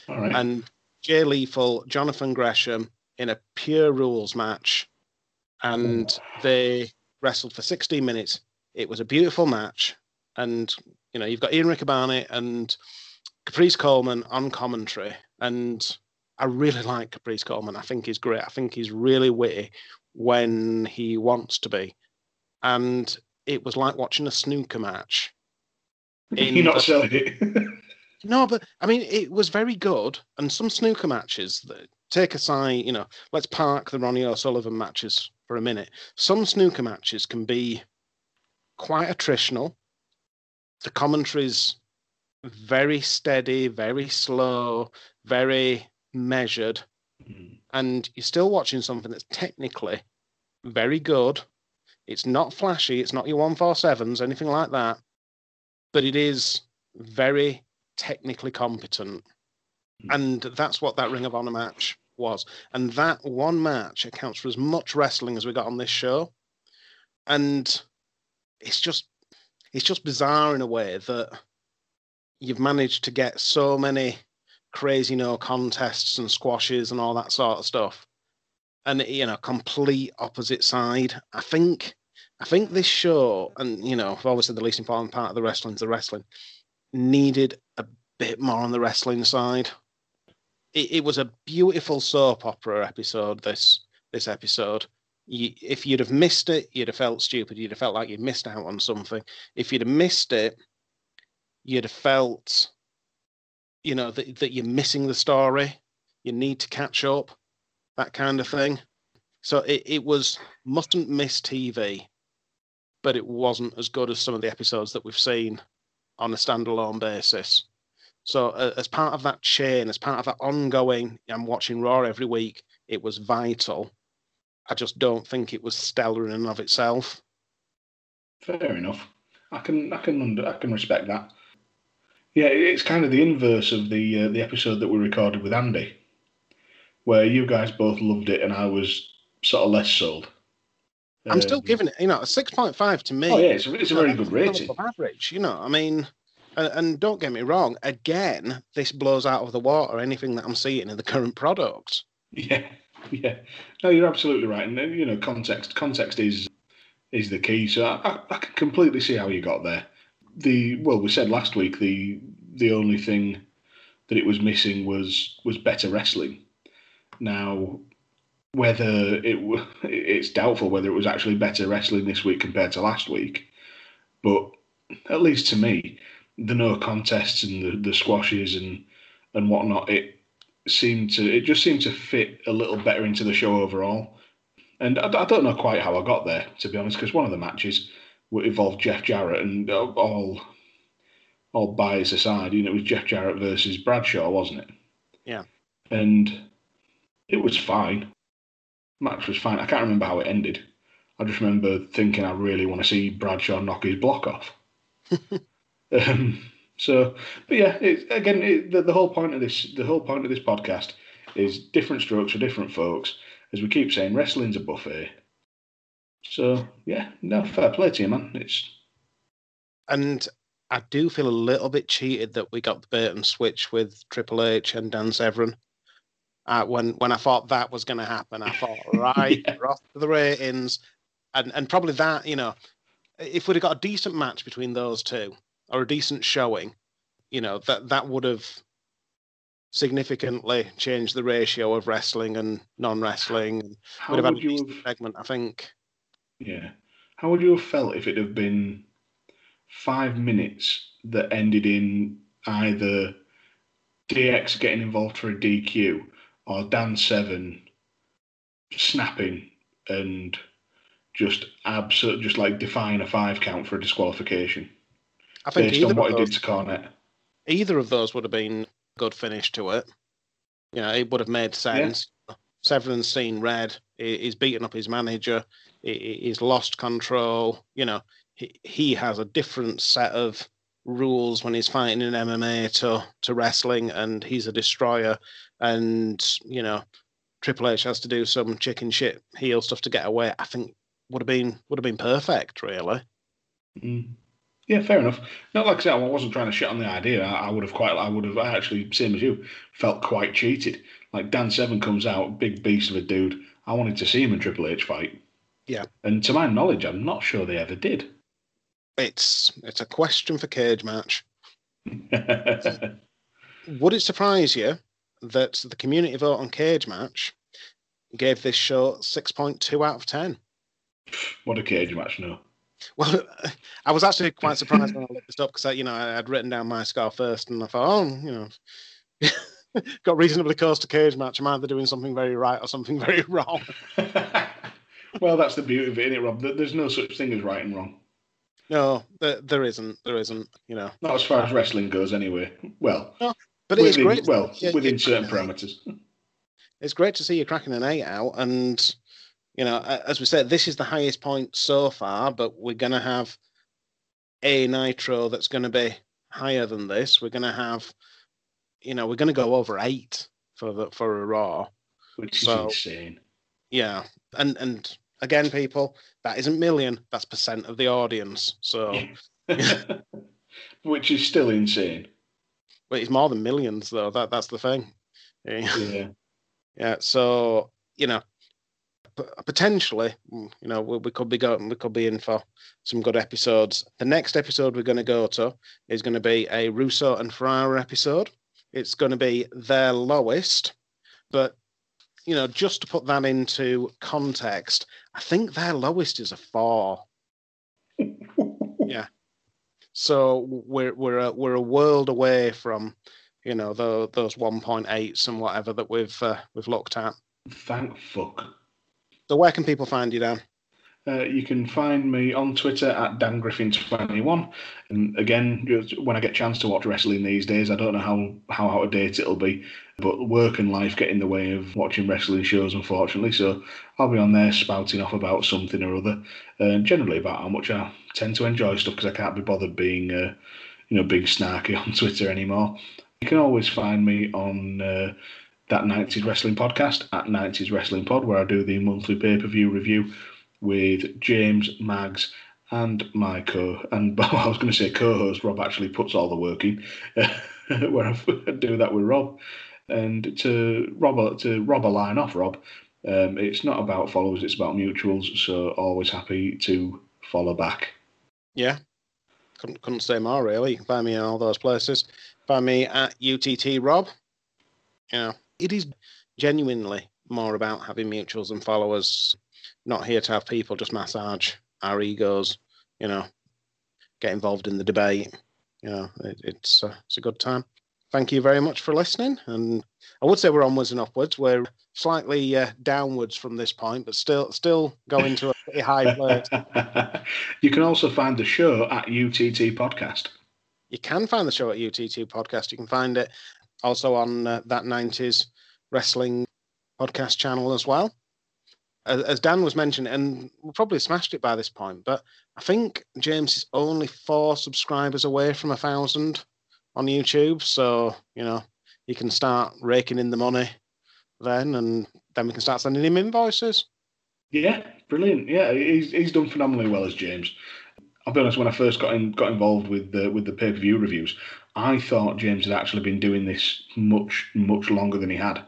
All right. And Jay Lethal, Jonathan Gresham in a pure rules match, and oh. they wrestled for 16 minutes. It was a beautiful match, and you know you've got Ian Riccaboni and Caprice Coleman on commentary, and I really like Caprice Coleman. I think he's great. I think he's really witty when he wants to be, and it was like watching a snooker match. in You're not the- selling it. No, but I mean, it was very good. And some snooker matches that take aside, you know, let's park the Ronnie O'Sullivan matches for a minute. Some snooker matches can be quite attritional. The commentary's very steady, very slow, very measured, mm-hmm. and you're still watching something that's technically very good. It's not flashy, it's not your 147s, anything like that, but it is very technically competent. Hmm. And that's what that Ring of Honor match was. And that one match accounts for as much wrestling as we got on this show. And it's just it's just bizarre in a way that you've managed to get so many crazy no contests and squashes and all that sort of stuff. And you know, complete opposite side. I think I think this show, and you know, obviously the least important part of the wrestling is the wrestling, needed a bit more on the wrestling side. It, it was a beautiful soap opera episode. This this episode. You, if you'd have missed it, you'd have felt stupid. You'd have felt like you'd missed out on something. If you'd have missed it, you'd have felt, you know, that, that you're missing the story. You need to catch up, that kind of thing. So it, it was mustn't miss TV, but it wasn't as good as some of the episodes that we've seen on a standalone basis. So uh, as part of that chain, as part of that ongoing, I'm watching Raw every week. It was vital. I just don't think it was stellar in and of itself. Fair enough. I can I can under, I can respect that. Yeah, it's kind of the inverse of the uh, the episode that we recorded with Andy, where you guys both loved it and I was sort of less sold. I'm still Um, giving it, you know, a six point five to me. Oh yeah, it's a, it's a very good rating. average. You know, I mean, and, and don't get me wrong. Again, this blows out of the water anything that I'm seeing in the current product. Yeah, Yeah, no, you're absolutely right, and you know, context context is is the key. So I, I, I can completely see how you got there. The well, we said last week the the only thing that it was missing was was better wrestling. Now, whether it w- it's doubtful whether it was actually better wrestling this week compared to last week, but at least to me, the no contests and the, the squashes and and whatnot, it seemed to it just seemed to fit a little better into the show overall. And I, I don't know quite how I got there, to be honest, because one of the matches involved Jeff Jarrett, and all all bias aside, you know, it was Jeff Jarrett versus Bradshaw, wasn't it? Yeah. And it was fine. Match was fine. I can't remember how it ended. I just remember thinking I really want to see Bradshaw knock his block off. um, so, but yeah, it, again, it, the, the whole point of this, the whole point of this podcast is different strokes for different folks. As we keep saying, wrestling's a buffet. So yeah, no fair play to you, man. It's And I do feel a little bit cheated that we got the bait and switch with Triple H and Dan Severn. Uh, when when I thought that was going to happen, I thought, right, Yeah. we're off to the ratings, and and probably that, you know, if we'd have got a decent match between those two or a decent showing, you know, that that would have significantly changed the ratio of wrestling and non-wrestling. How would have had would a you have? segment, I think. Yeah, how would you have felt if it had been five minutes that ended in either DX getting involved for a DQ or Dan Severn snapping and just absolute, just like defying a five count for a disqualification I think based either on of what he those- did to Cornette. either of those would have been a good finish to it. You know, it would have made sense. Severn's seen red. He's beaten up his manager. he- he- He's lost control. You know, he, he has a different set of rules when he's fighting in MMA to to wrestling, and he's a destroyer. And you know, Triple H has to do some chicken shit heel stuff to get away. I think would have been would have been perfect, really. Mm. Yeah, fair enough. Not like I said, I wasn't trying to shit on the idea. I, I would have quite, I would have actually, same as you, felt quite cheated. Like Dan Severn comes out, big beast of a dude. I wanted to see him in Triple H fight. Yeah. And to my knowledge, I'm not sure they ever did. It's it's a question for cage match. Would it surprise you that the community vote on Cage Match gave this show 6.2 out of 10? what a cage match, no. Well, I was actually quite surprised when I looked this up because, you know, I had written down my score first and I thought, oh, you know, got reasonably close to Cage Match. I'm either doing something very right or something very wrong. well, that's the beauty of it, isn't it, Rob? There's no such thing as right and wrong. No, there, there isn't. There isn't, you know. Not as far as wrestling goes, anyway. Well, But it is within, great. well, Yeah, within certain parameters. it's great to see you cracking an eight out. And, you know, as we said, this is the highest point so far, but we're going to have a Nitro that's going to be higher than this. We're going to have, you know, we're going to go over eight for the for a Raw. Which is insane. Yeah, and and again, people, that isn't million. That's percent of the audience. So, Which is still insane. but it's more than millions, though. That that's the thing. Yeah. Yeah. Yeah, so you know, p- potentially, you know, we, we could be going, we could be in for some good episodes. The next episode we're going to go to is going to be a Russo and Ferrara episode. It's going to be their lowest, but you know, just to put that into context, I think their lowest is a four. yeah. So we're we're a, we're a world away from, you know, the, those one point eights and whatever that we've uh, we've looked at. Thank fuck. So where can people find you, Dan? Uh, you can find me on Twitter at Dan Griffin21. And again, when I get a chance to watch wrestling these days, I don't know how, how out of date it'll be, but work and life get in the way of watching wrestling shows, unfortunately. So I'll be on there spouting off about something or other, and generally about how much I tend to enjoy stuff because I can't be bothered being, uh, you know, being snarky on Twitter anymore. You can always find me on uh, that 90s Wrestling podcast at 90s Wrestling Pod, where I do the monthly pay per view review with James, Mags, and my co and I was going to say co-host Rob actually puts all the work in, where I do that with Rob, and to Rob to Rob a line off Rob. Um, it's not about followers; it's about mutuals. So always happy to follow back. Yeah, couldn't couldn't say more really. Find me in all those places. Find me at UTT Rob. Yeah, it is genuinely more about having mutuals and followers. Not here to have people just massage our egos. You know, get involved in the debate. You know, it, it's uh, it's a good time. Thank you very much for listening. And I would say we're onwards and upwards. We're slightly uh, downwards from this point, but still still going to a pretty high place. you can also find the show at UTT Podcast. You can find the show at UTT Podcast. You can find it also on uh, that 90s wrestling podcast channel as well. As, as Dan was mentioning, and we probably smashed it by this point, but I think James is only four subscribers away from a thousand on YouTube. So, you know, you can start raking in the money then, and then we can start sending him invoices. Yeah, brilliant. Yeah, he's, he's done phenomenally well as James. I'll be honest. When I first got in, got involved with the with the pay per view reviews, I thought James had actually been doing this much much longer than he had.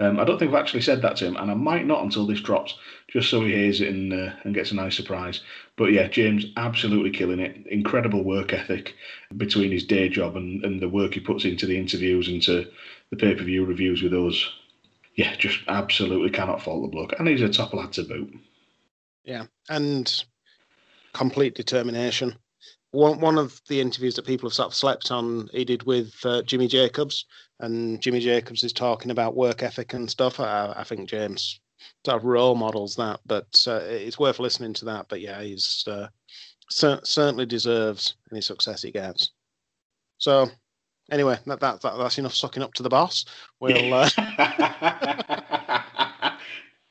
Um, I don't think I've actually said that to him, and I might not until this drops, just so he hears it and uh, and gets a nice surprise. But yeah, James absolutely killing it. Incredible work ethic between his day job and, and the work he puts into the interviews and to the pay per view reviews with us. Yeah, just absolutely cannot fault the bloke, and he's a top lad to boot. Yeah, and complete determination. One one of the interviews that people have sort of slept on, he did with uh, Jimmy Jacobs, and Jimmy Jacobs is talking about work ethic and stuff. I, I think James sort of role models that, but uh, it's worth listening to that. But yeah, he's uh, cer- certainly deserves any success he gets. So anyway, that, that, that that's enough sucking up to the boss. We'll uh,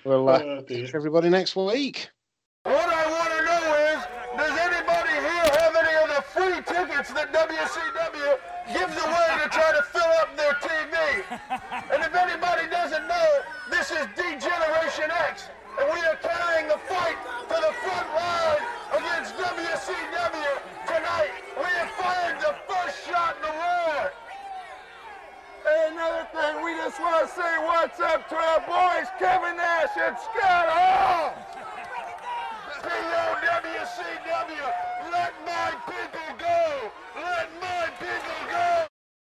we'll uh, Oh, everybody next week. What I want to know is, does anybody here have any of the free tickets that WCW gives away to try to fill up their TV? And if anybody doesn't know, this is D-Generation X, and we are carrying the fight to the front line against WCW tonight. We have fired the first shot in the war. And another thing, we just want to say what's up to our boys, Kevin Nash and Scott Hall. P-O-W-C-W, let my people go! Let my people go!